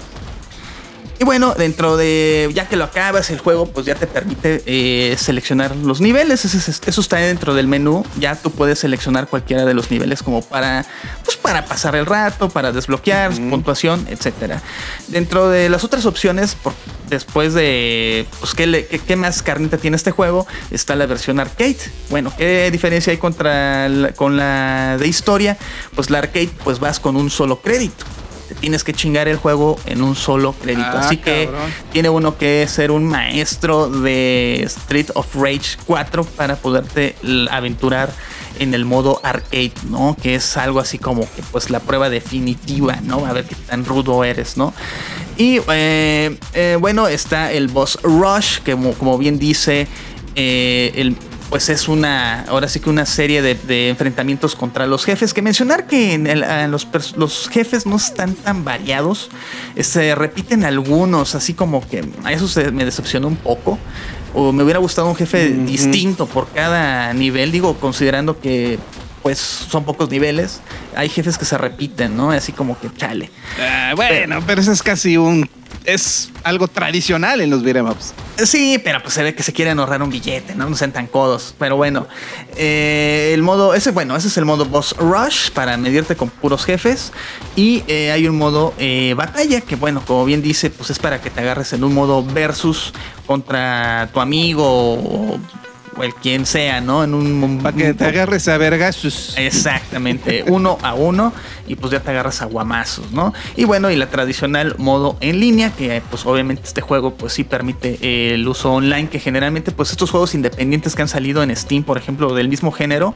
Y bueno, dentro de, ya que lo acabas el juego, pues ya te permite eh, seleccionar los niveles. Eso, es- eso está dentro del menú. Ya tú puedes seleccionar cualquiera de los niveles como para, pues para pasar el rato, para desbloquear, puntuación, etcétera. Dentro de las otras opciones, por- después de, pues ¿qué, le- qué- qué más carnita tiene este juego, está la versión arcade. Bueno, ¿qué diferencia hay contra la- con la de historia? Pues la arcade, pues vas con un solo crédito. Te tienes que chingar el juego en un solo crédito. Ah, Así que tiene uno que ser un maestro de Street of Rage 4 para poderte aventurar en el modo arcade, ¿no? Que es algo así como que pues la prueba definitiva, ¿no? A ver qué tan rudo eres, ¿no? Y eh, eh, bueno, está el boss Rush, que como, como bien dice, eh, el, pues es una, ahora sí que una serie de, de enfrentamientos contra los jefes. Que mencionar que en el- los, jefes no están tan variados, eh, se repiten algunos, así como que a eso se me decepcionó un poco. O me hubiera gustado un jefe distinto por cada nivel, digo, considerando que pues son pocos niveles, hay jefes que se repiten, ¿no? Así como que chale. Ah, bueno, pero eso es casi un. Es algo tradicional en los beat'em ups. Sí, pero pues se ve que se quieren ahorrar un billete, ¿no? No sean tan codos. Pero bueno, eh, el modo, ese, bueno, ese es el modo Boss Rush para medirte con puros jefes. Y eh, hay un modo eh, batalla que, bueno, como bien dice, pues es para que te agarres en un modo versus contra tu amigo o el quien sea, ¿no? En un Para que te agarres a vergazos. Exactamente, uno a uno y pues ya te agarras a guamazos, ¿no? Y bueno, y la tradicional modo en línea, que pues obviamente este juego pues sí permite eh, el uso online, que generalmente pues estos juegos independientes que han salido en Steam, por ejemplo, del mismo género,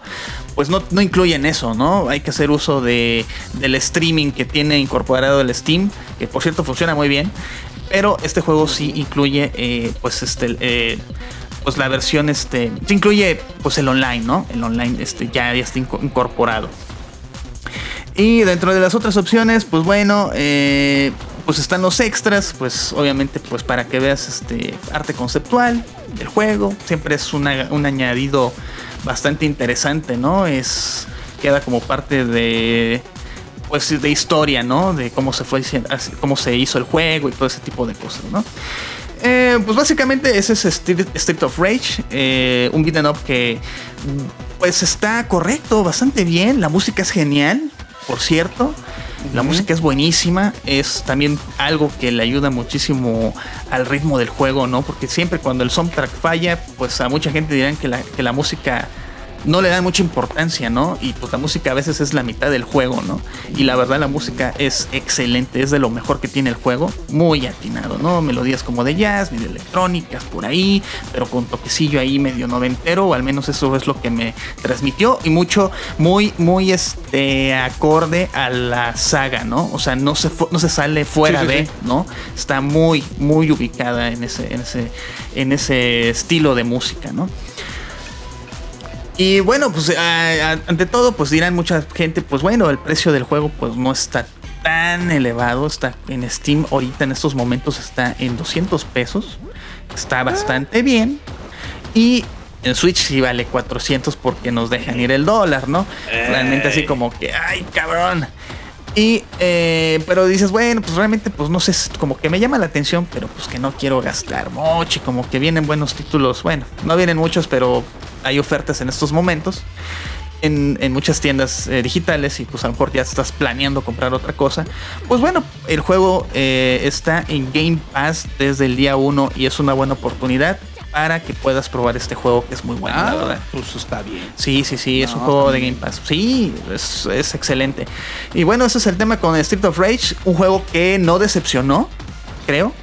pues no, no incluyen eso, ¿no? Hay que hacer uso de, del streaming que tiene incorporado el Steam, que por cierto funciona muy bien, pero este juego sí incluye eh, pues este... eh, pues la versión este se incluye pues el online, ¿no? El online este ya, ya está inco- incorporado. Y dentro de las otras opciones, pues bueno, eh, pues están los extras, pues obviamente pues para que veas este arte conceptual del juego, siempre es una- un añadido bastante interesante, ¿no? Es queda como parte de pues de historia, ¿no? De cómo se fue cómo se hizo el juego y todo ese tipo de cosas, ¿no? Eh, pues básicamente ese es Street, Street of Rage, eh, un beat'em up que pues está correcto, bastante bien, la música es genial, por cierto, la música es buenísima, es también algo que le ayuda muchísimo al ritmo del juego, ¿no? Porque siempre cuando el soundtrack falla, pues a mucha gente dirán que la, que la música no le dan mucha importancia, ¿no? Y pues la música a veces es la mitad del juego, ¿no? Y la verdad la música es excelente, es de lo mejor que tiene el juego, muy atinado, ¿no? Melodías como de jazz, medio electrónicas por ahí, pero con toquecillo ahí medio noventero, o al menos eso es lo que me transmitió, y mucho, muy, muy este acorde a la saga, ¿no? O sea, no se, no se sale fuera Sí, sí, de, sí. ¿no? Está muy, muy ubicada en ese, en ese, en ese estilo de música, ¿no? Y bueno, pues a- a- ante todo, pues dirán mucha gente, pues bueno, el precio del juego pues no está tan elevado, está en Steam ahorita en estos momentos está en 200 pesos, está bastante bien. Y en Switch sí vale 400 porque nos dejan ir el dólar, ¿no? Realmente así como que, ay, cabrón. Y, eh, pero dices, bueno, pues realmente, pues no sé, como que me llama la atención, pero pues que no quiero gastar mucho y como que vienen buenos títulos. Bueno, no vienen muchos, pero hay ofertas en estos momentos en, en muchas tiendas eh, digitales y pues a lo mejor ya estás planeando comprar otra cosa. Pues bueno, el juego eh, está en Game Pass desde el día 1 y es una buena oportunidad para que puedas probar este juego que es muy bueno, la verdad. pues está bien. Sí, sí, sí, es un juego de. Game Pass. Sí, es, es excelente. Y bueno, ese es el tema con Street of Rage, un juego que no decepcionó, creo.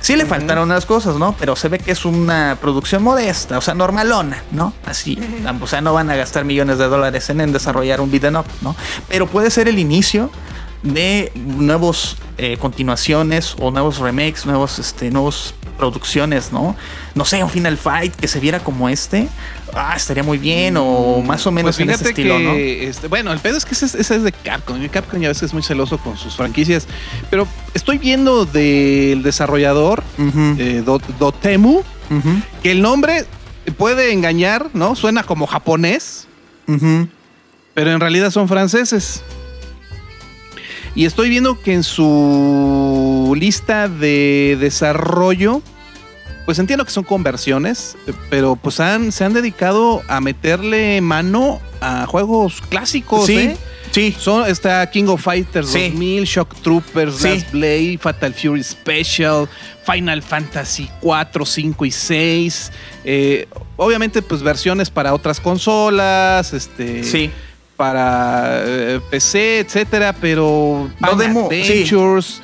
Sí le faltaron unas cosas, ¿no? Pero se ve que es una producción modesta, o sea, normalona, ¿no? Así, o sea, no van a gastar millones de dólares en, en desarrollar un beat'em up, ¿no? Pero puede ser el inicio de nuevos eh, continuaciones o nuevos remakes, nuevos, este, nuevos producciones, ¿no? No sé, un Final Fight que se viera como este, ah, estaría muy bien o más o menos Pues en ese estilo, que, ¿no? este, bueno, el pedo es que ese, es- ese es de Capcom. y Capcom ya ves que es muy celoso con sus franquicias. Pero estoy viendo del desarrollador, eh, Do- Dotemu, que el nombre puede engañar, ¿no? Suena como japonés, pero en realidad son franceses. Y estoy viendo que en su lista de desarrollo, pues entiendo que son conversiones, pero pues han, se han dedicado a meterle mano a juegos clásicos, Sí, ¿eh? sí. Son, está King of Fighters Sí. 2000, Shock Troopers, Sí. Last Blade, Fatal Fury Special, Final Fantasy 4, 5 y 6. Eh, obviamente, pues versiones para otras consolas, este, Sí. Para eh, PC, etcétera, pero No demo, sí. Adventures,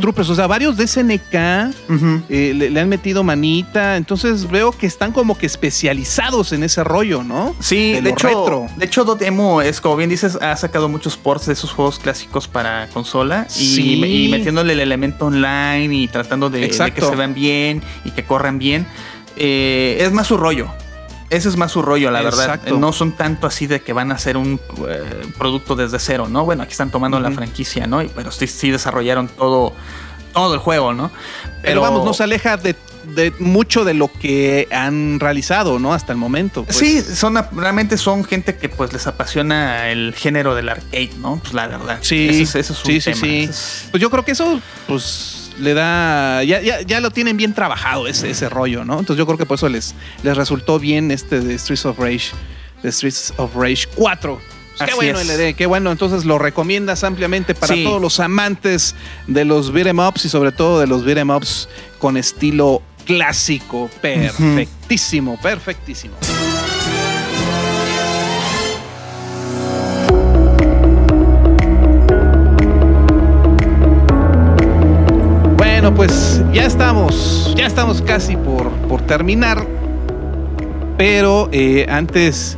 Troopers, o sea, varios de SNK Ujú. eh, le, le han metido manita, entonces veo que están como que especializados en ese rollo, ¿no? Sí, de, hecho, retro. de hecho Dotemu es como bien dices, ha sacado muchos ports de esos juegos clásicos para consola y, Sí. y metiéndole el elemento online y tratando de, de que se vean bien y que corran bien. Eh, es más su rollo. Ese es más su rollo, la verdad. Exacto. No son tanto así de que van a hacer un eh, producto desde cero, ¿no? Bueno, aquí están tomando la franquicia, ¿no? Y- Pero sí, sí desarrollaron todo, todo el juego, ¿no? Pero, vamos, no se aleja de, de mucho de lo que han realizado, ¿no? Hasta el momento. pues. Sí, son realmente son gente que pues les apasiona el género del arcade, ¿no? Pues la verdad. Sí, Ese es, ese es un sí, sí, tema. sí. Es- Pues yo creo que eso, pues, le da. Ya, ya, ya lo tienen bien trabajado ese, ese rollo, ¿no? Entonces yo creo que por eso les, les resultó bien este de Streets of Rage, de Streets of Rage 4. Pues qué bueno. LD, qué bueno. Entonces lo recomiendas ampliamente para Sí. todos los amantes de los beat'em ups y sobre todo de los beat'em ups con estilo clásico. Perfectísimo, perfectísimo. Bueno, pues ya estamos, ya estamos casi por, por terminar. Pero eh, antes,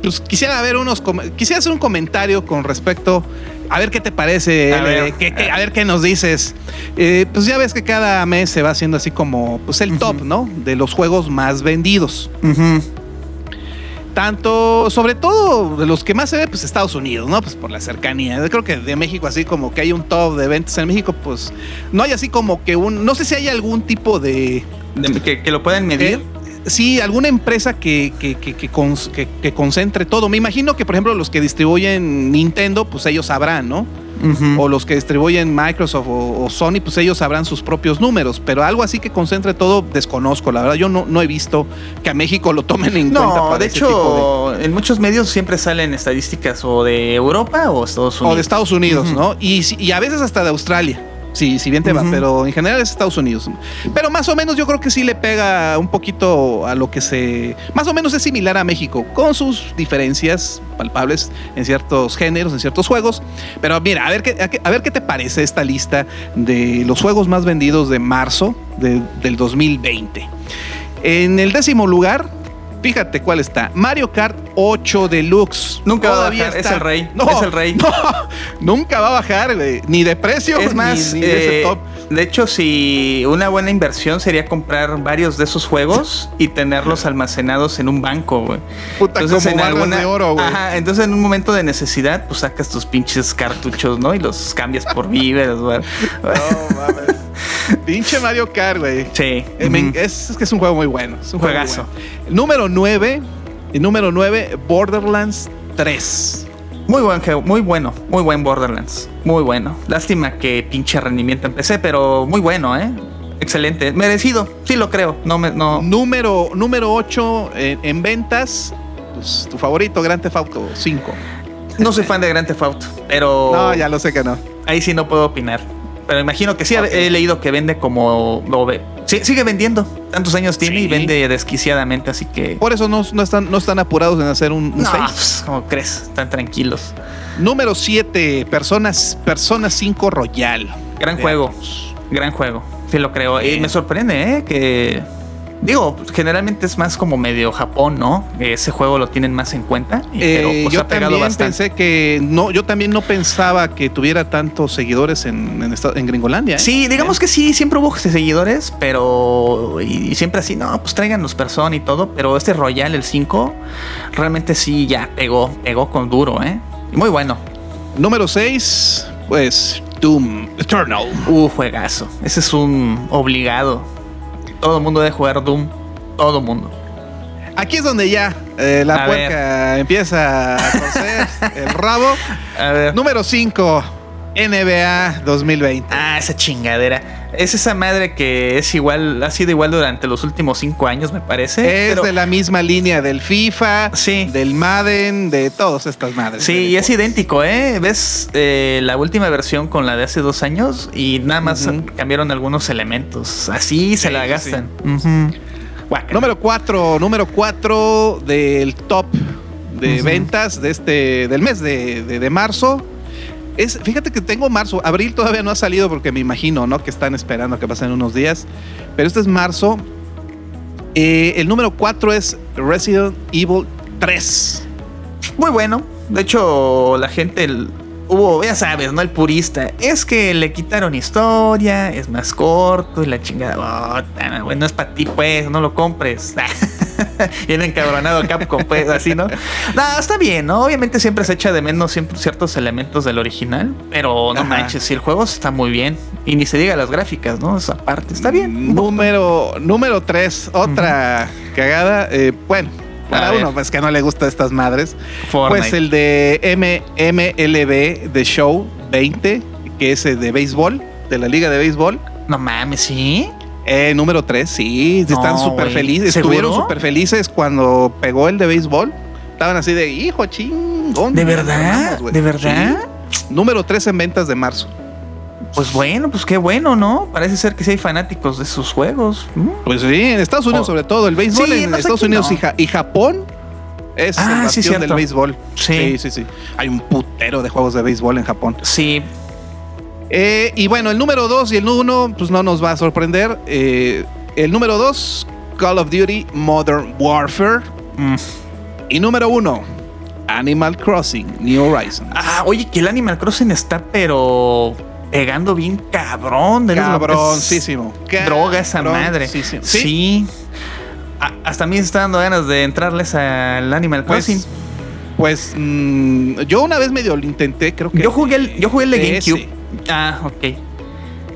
pues quisiera ver unos, quisiera hacer un comentario con respecto, a ver qué te parece, A L, ver. qué- qué- a ver qué nos dices. Eh, pues ya ves que cada mes se va haciendo así como, pues el top, ¿no? De los juegos más vendidos. Tanto, sobre todo de los que más se ve, pues Estados Unidos, ¿no? Pues por la cercanía. Yo creo que de México, así como que hay un top de ventas en México, pues no hay así como que un. No sé si hay algún tipo de. De- que, que lo pueden medir. eh, sí, alguna empresa que, que, que, que cons- que- que concentre todo. Me imagino que, por ejemplo, los que distribuyen Nintendo, pues ellos sabrán, ¿no? O los que distribuyen Microsoft o, o Sony, pues ellos sabrán sus propios números. Pero algo así que concentre todo, desconozco. La verdad, yo no, no he visto que a México lo tomen en cuenta. Para de ese tipo hecho, en muchos medios siempre salen estadísticas o de Europa o Estados de- Unidos. o de Estados Unidos. ¿no? Y a veces hasta de Australia. Sí, si bien te va, pero en general es Estados Unidos. Pero más o menos yo creo que sí le pega un poquito a lo que se... Más o menos es similar a México, con sus diferencias palpables en ciertos géneros, en ciertos juegos. Pero mira, a ver qué, a qué- a ver qué te parece esta lista de los juegos más vendidos de marzo de- del 2020. En el décimo lugar, fíjate cuál está. Mario Kart 8 Deluxe. Nunca va a bajar, es el rey, es el rey. No, nunca va a bajar, güey, ni de precio, Es ni- más, ni, de ese eh, top. De hecho, si una buena inversión sería comprar varios de esos juegos y tenerlos almacenados en un banco, güey. Puta, como barras de oro, güey. Ajá, entonces en un momento de necesidad, pues sacas tus pinches cartuchos, ¿no? Y los cambias por víveres, güey. No mames. Pinche Mario Kart, güey. Sí. Eh, es, es que es un juego muy bueno. Es un juego muy Juegazo. bueno. Número 9. Número 9, Borderlands 3. Muy buen juego, muy bueno, muy buen Borderlands. Muy bueno. Lástima que pinche rendimiento empecé, pero muy bueno, ¿eh? Excelente. Merecido, sí lo creo. No me, no. Número, número 8 en, en ventas. pues, tu favorito, Grand Theft Auto 5. No soy fan de Grand Theft Auto, pero No, ya lo sé que no. ahí sí no puedo opinar. Pero imagino que sí he leído que vende como lo ve. Sí, sigue vendiendo. Tantos años tiene Sí. y vende desquiciadamente, así que. Por eso no, no están, no están apurados en hacer un, un No, 6. pues, ¿cómo crees? Están tranquilos. Número 7, Personas, Persona 5 Royal. Gran Veamos. juego. Gran juego. Sí lo creo. Y me sorprende, ¿eh? Que Digo, generalmente es más como medio Japón, ¿no? Ese juego lo tienen más en cuenta. Eh, pero, pues, yo ha pegado también bastante. pensé que no, yo también no pensaba que tuviera tantos seguidores en, en, Gringolandia. ¿eh? Sí, digamos que sí, siempre hubo seguidores, pero. Y, y siempre así, no, pues traigan los personas y todo. Pero este Royal, el 5, realmente sí ya pegó, pegó con duro, ¿eh? Y muy bueno. Número 6, pues Doom Eternal. Uh, juegazo. Ese es un obligado. Todo el mundo debe jugar Doom. Todo el mundo. Aquí es donde ya eh, la A puerca empieza a coser el rabo. A ver. Número 5, NBA 2020. Ah, esa chingadera. Es esa madre que es igual, ha sido igual durante los últimos cinco años, me parece. es pero- de la misma línea del FIFA, Sí. del Madden, de todas estas madres. Sí, y es idéntico, ¿eh? Ves eh, la última versión con la de hace dos años y nada más cambiaron algunos elementos. Así se Sí, la sí, gastan. Número 4, número 4 del top de ventas de este del mes de, de- de marzo. Es, fíjate que tengo marzo, abril todavía no ha salido porque me imagino, ¿no? Que están esperando que pasen unos días. Pero este es marzo. Eh, el número 4 es Resident Evil 3. Muy bueno. De hecho, la gente hubo, ya sabes, ¿no? El purista. Es que le quitaron historia, es más corto y la chingada. Bota, güey, no es para ti, pues, no lo compres. Bien encabronado Capcom, pues, así, ¿no? No, está bien, ¿no? Obviamente siempre se echa de menos ciertos elementos del original, pero no Ajá. manches, si el juego está muy bien. Y ni se diga las gráficas, ¿no? Esa parte está bien. Número, número 3, otra cagada. eh, bueno, para uno, pues que no le gusta estas madres. Fortnite. Pues el de M MLB The Show 20, que es el de béisbol, de la liga de béisbol. No mames, ¿sí? Eh, número 3, sí, están No, súper felices. ¿Seguro? Estuvieron súper felices cuando pegó el de béisbol. Estaban así de, hijo, chingón. ¿De verdad? ganamos, güey". ¿De verdad? Sí. Número 3 en ventas de marzo. Pues bueno, pues qué bueno, ¿no? Parece ser que sí hay fanáticos de sus juegos. Mm. Pues sí, en Estados Unidos Oh. sobre todo. El béisbol Sí, en no Estados Unidos no. y, Ja- y Japón es Ah, el sí, del béisbol. Sí. sí, sí, sí. Hay un putero de juegos de béisbol en Japón. Sí, Eh, y bueno, el número 2 y el 1, pues no nos va a sorprender. Eh, el número 2, Call of Duty Modern Warfare. Mm. Y número 1, Animal Crossing New Horizons. Ah, oye, que el Animal Crossing está, pero pegando bien cabrón. de Cabroncísimo. locos. Droga esa madre. Cabroncísimo. Sí. Sí. A- hasta a mí me está dando ganas de entrarles al Animal Crossing. Pues, pues mm, yo una vez medio lo intenté, creo que. yo jugué el, yo jugué el de. GameCube. Ah, ok.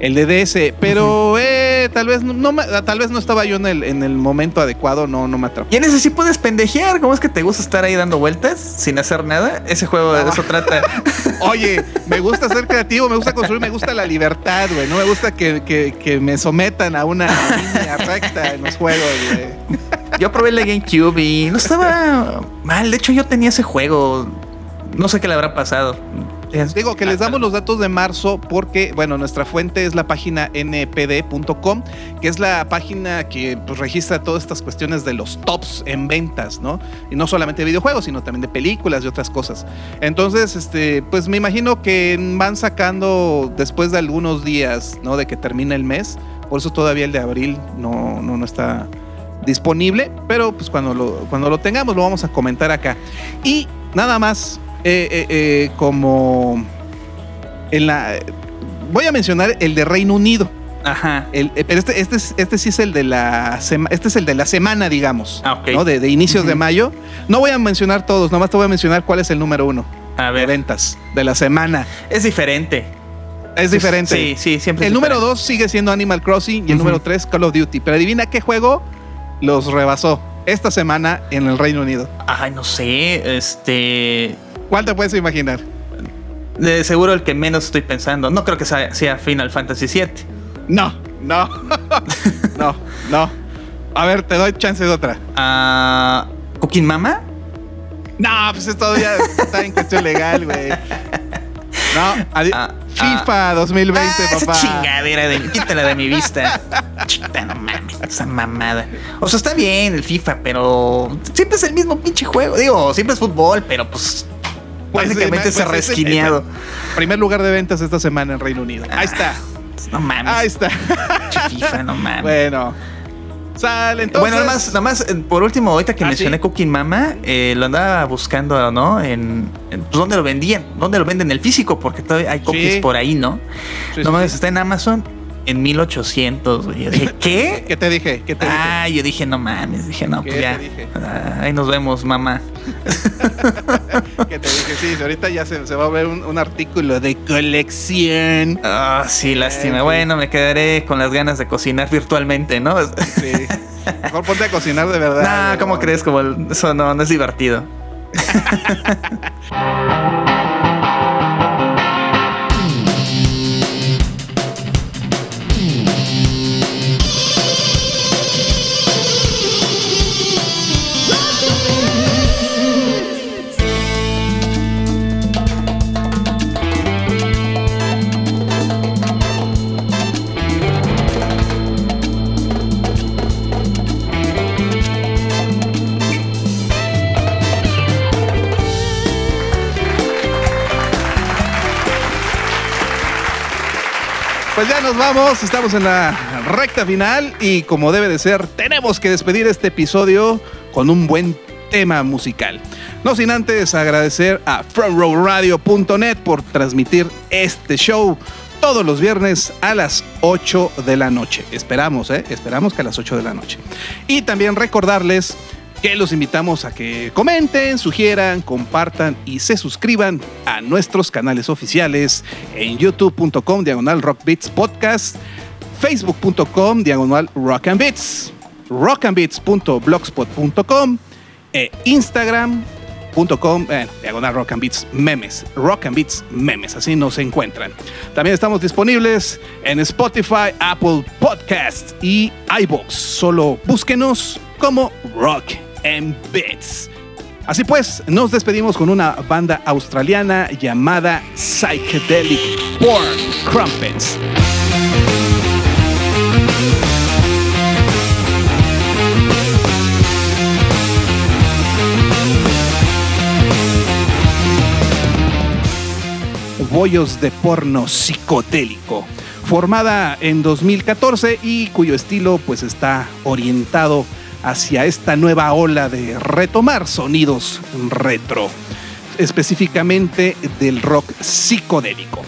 El de DS, pero eh, tal vez no, tal vez no estaba yo en el, en el momento adecuado, no, no me atrapó. Y en ese sí puedes pendejear. ¿Cómo es que te gusta estar ahí dando vueltas sin hacer nada? Ese juego de eso trata. Oye, me gusta ser creativo, me gusta construir, me gusta la libertad, güey. No me gusta que, que- que me sometan a una línea recta en los juegos, güey. Yo probé el de GameCube y no estaba mal. De hecho, yo tenía ese juego. No sé qué le habrá pasado. Digo que les damos los datos de marzo porque, bueno, nuestra fuente es la página npd.com, que es la página que pues, registra todas estas cuestiones de los tops en ventas, ¿no? Y no solamente de videojuegos, sino también de películas y otras cosas. Entonces, este, pues me imagino que van sacando después de algunos días, ¿no? De que termine el mes. Por eso todavía el de abril no, no, no está disponible, pero pues cuando lo, cuando lo tengamos lo vamos a comentar acá. Y nada más, eh, eh, eh, como en la... Voy a mencionar el de Reino Unido. Ajá. El- eh, pero este, este, es- este sí es el de la sema- este es el de la semana, digamos. Ah, ok. ¿no? De, de inicios de mayo. No voy a mencionar todos, nomás te voy a mencionar cuál es el número uno A de ver. ventas de la semana. Es diferente. Es diferente. Sí, sí, siempre. El es número dos sigue siendo Animal Crossing y el número tres Call of Duty. Pero adivina qué juego los rebasó esta semana en el Reino Unido. Ay, no sé. Este. ¿Cuál te puedes imaginar? De seguro el que menos estoy pensando. No creo que sea, Final Fantasy VII. No, no, no, no. A ver, te doy chance de otra. Ah, ¿Cooking Mama? No, pues esto todavía está en cuestión legal, güey. No, Ah, FIFA 2020, Ah, esa papá. chingadera de quítala de mi vista. Chita, no mames, esa mamada. O sea, está bien el FIFA, pero siempre es el mismo pinche juego. Digo, siempre es fútbol, pero pues, Pues, básicamente eh, se pues, resquineado. Primer lugar de ventas esta semana en Reino Unido. Ahí está. No mames. Ahí está. FIFA, no mames. bueno. Sale, entonces. Bueno, nomás, nomás, eh, por último, ahorita que ¿Ah, mencioné sí? Cooking Mama, eh, lo andaba buscando, ¿no? En, en- pues, ¿dónde lo vendían? ¿Dónde lo venden? El físico, porque todavía hay copies Sí. por ahí, ¿no? Sí, no mames, está en Amazon en 1800, güey. Yo dije, ¿qué? ¿Qué te dije? ¿Qué te Ah, yo dije, no mames, dije, no, ¿Qué pues ya. dije? Ah, ahí nos vemos, mamá. ¿Qué te dije? Sí, ahorita ya se, se va a ver un, un artículo de colección. Ah, sí, lástima. Eh, sí. Bueno, me quedaré con las ganas de cocinar virtualmente, ¿no? Sí. Mejor ponte a cocinar de verdad. No, ¿cómo crees? Como el- eso no, no es divertido. Pues ya nos vamos, estamos en la recta final y como debe de ser, tenemos que despedir este episodio con un buen tema musical. No sin antes agradecer a frontrowradio.net por transmitir este show todos los viernes a las 8 de la noche. Esperamos, ¿eh? Esperamos que a las 8 de la noche. Y también recordarles que los invitamos a que comenten, sugieran, compartan y se suscriban a nuestros canales oficiales en youtube.com diagonal rockbeats podcast, facebook.com diagonal rock and beats, rockandbeats.blogspot.com e instagram.com eh, diagonal rock and beats memes, rock and beats memes, así nos encuentran. También estamos disponibles en Spotify, Apple Podcasts y iBox. Solo búsquenos como Rock and Beats. Así pues, nos despedimos con una banda australiana llamada Psychedelic Porn Crumpets. Bollos de porno psicodélico, formada en 2014 y cuyo estilo pues está orientado hacia esta nueva ola de retomar sonidos retro, específicamente del rock psicodélico.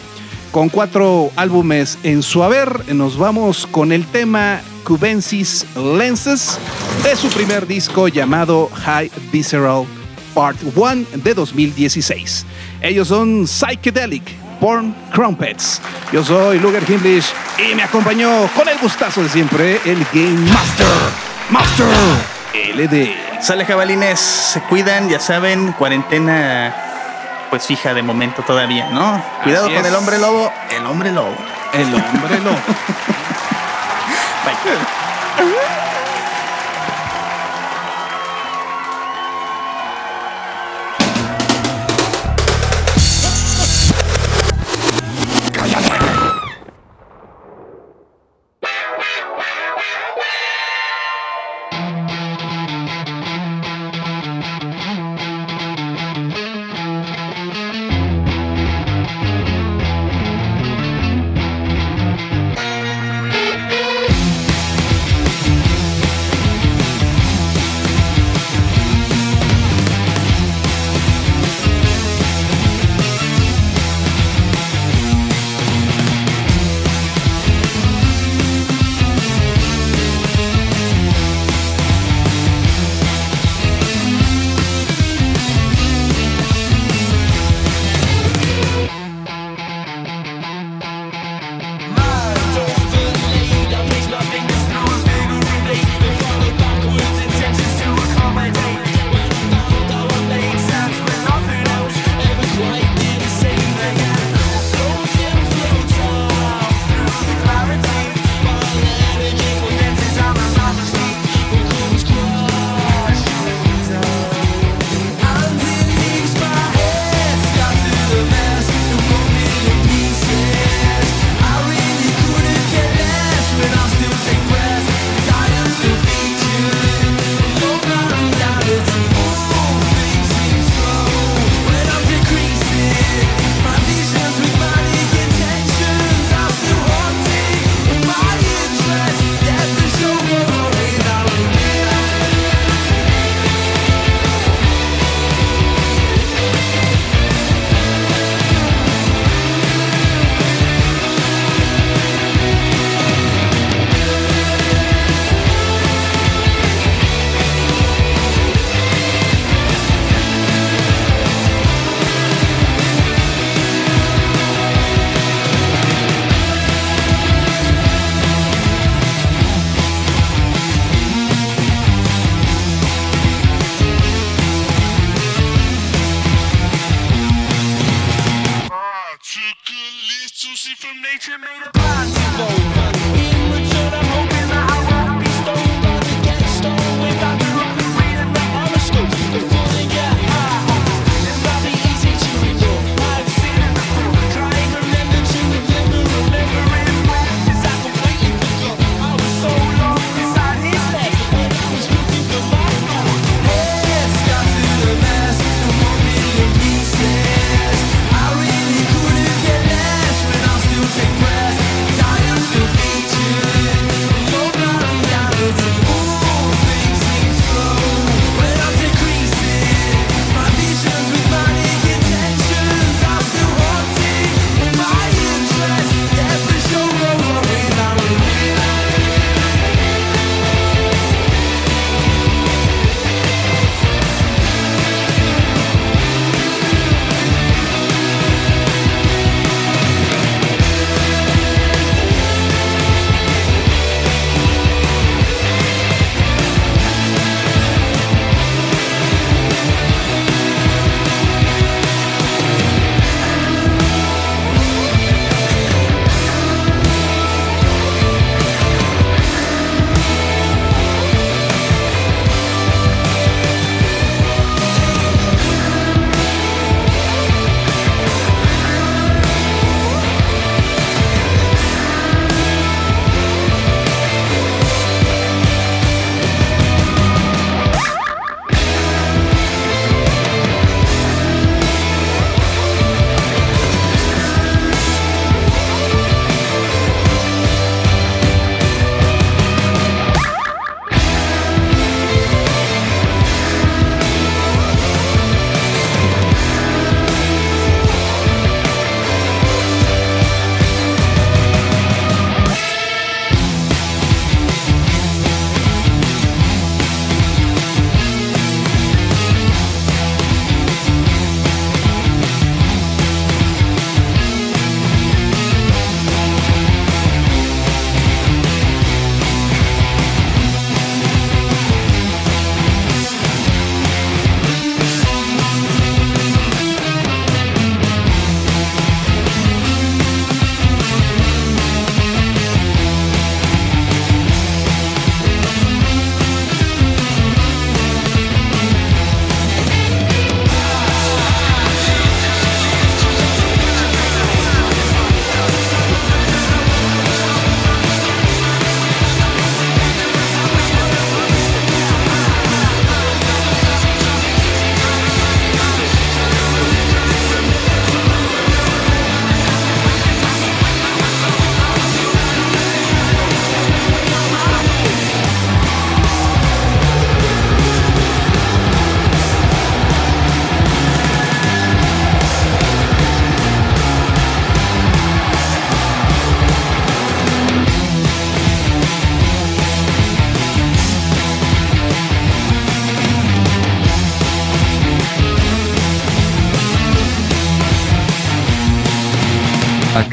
Con cuatro álbumes en su haber, nos vamos con el tema Cubensis Lenses de su primer disco llamado High Visceral Part 1 de 2016. Ellos son Psychedelic Porn Crumpets. Yo soy Luger Himlish y me acompañó con el gustazo de siempre el Game Master, Master LD. Sale jabalines, se cuidan, ya saben, cuarentena pues fija de momento todavía, ¿no? Cuidado Así con es. el hombre lobo, el hombre lobo. El hombre lobo. Bye.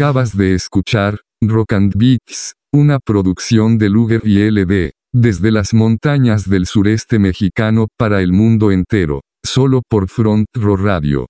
Acabas de escuchar, Rock and Beats, una producción de Luger y LD, desde las montañas del sureste mexicano para el mundo entero, solo por Front Row Radio.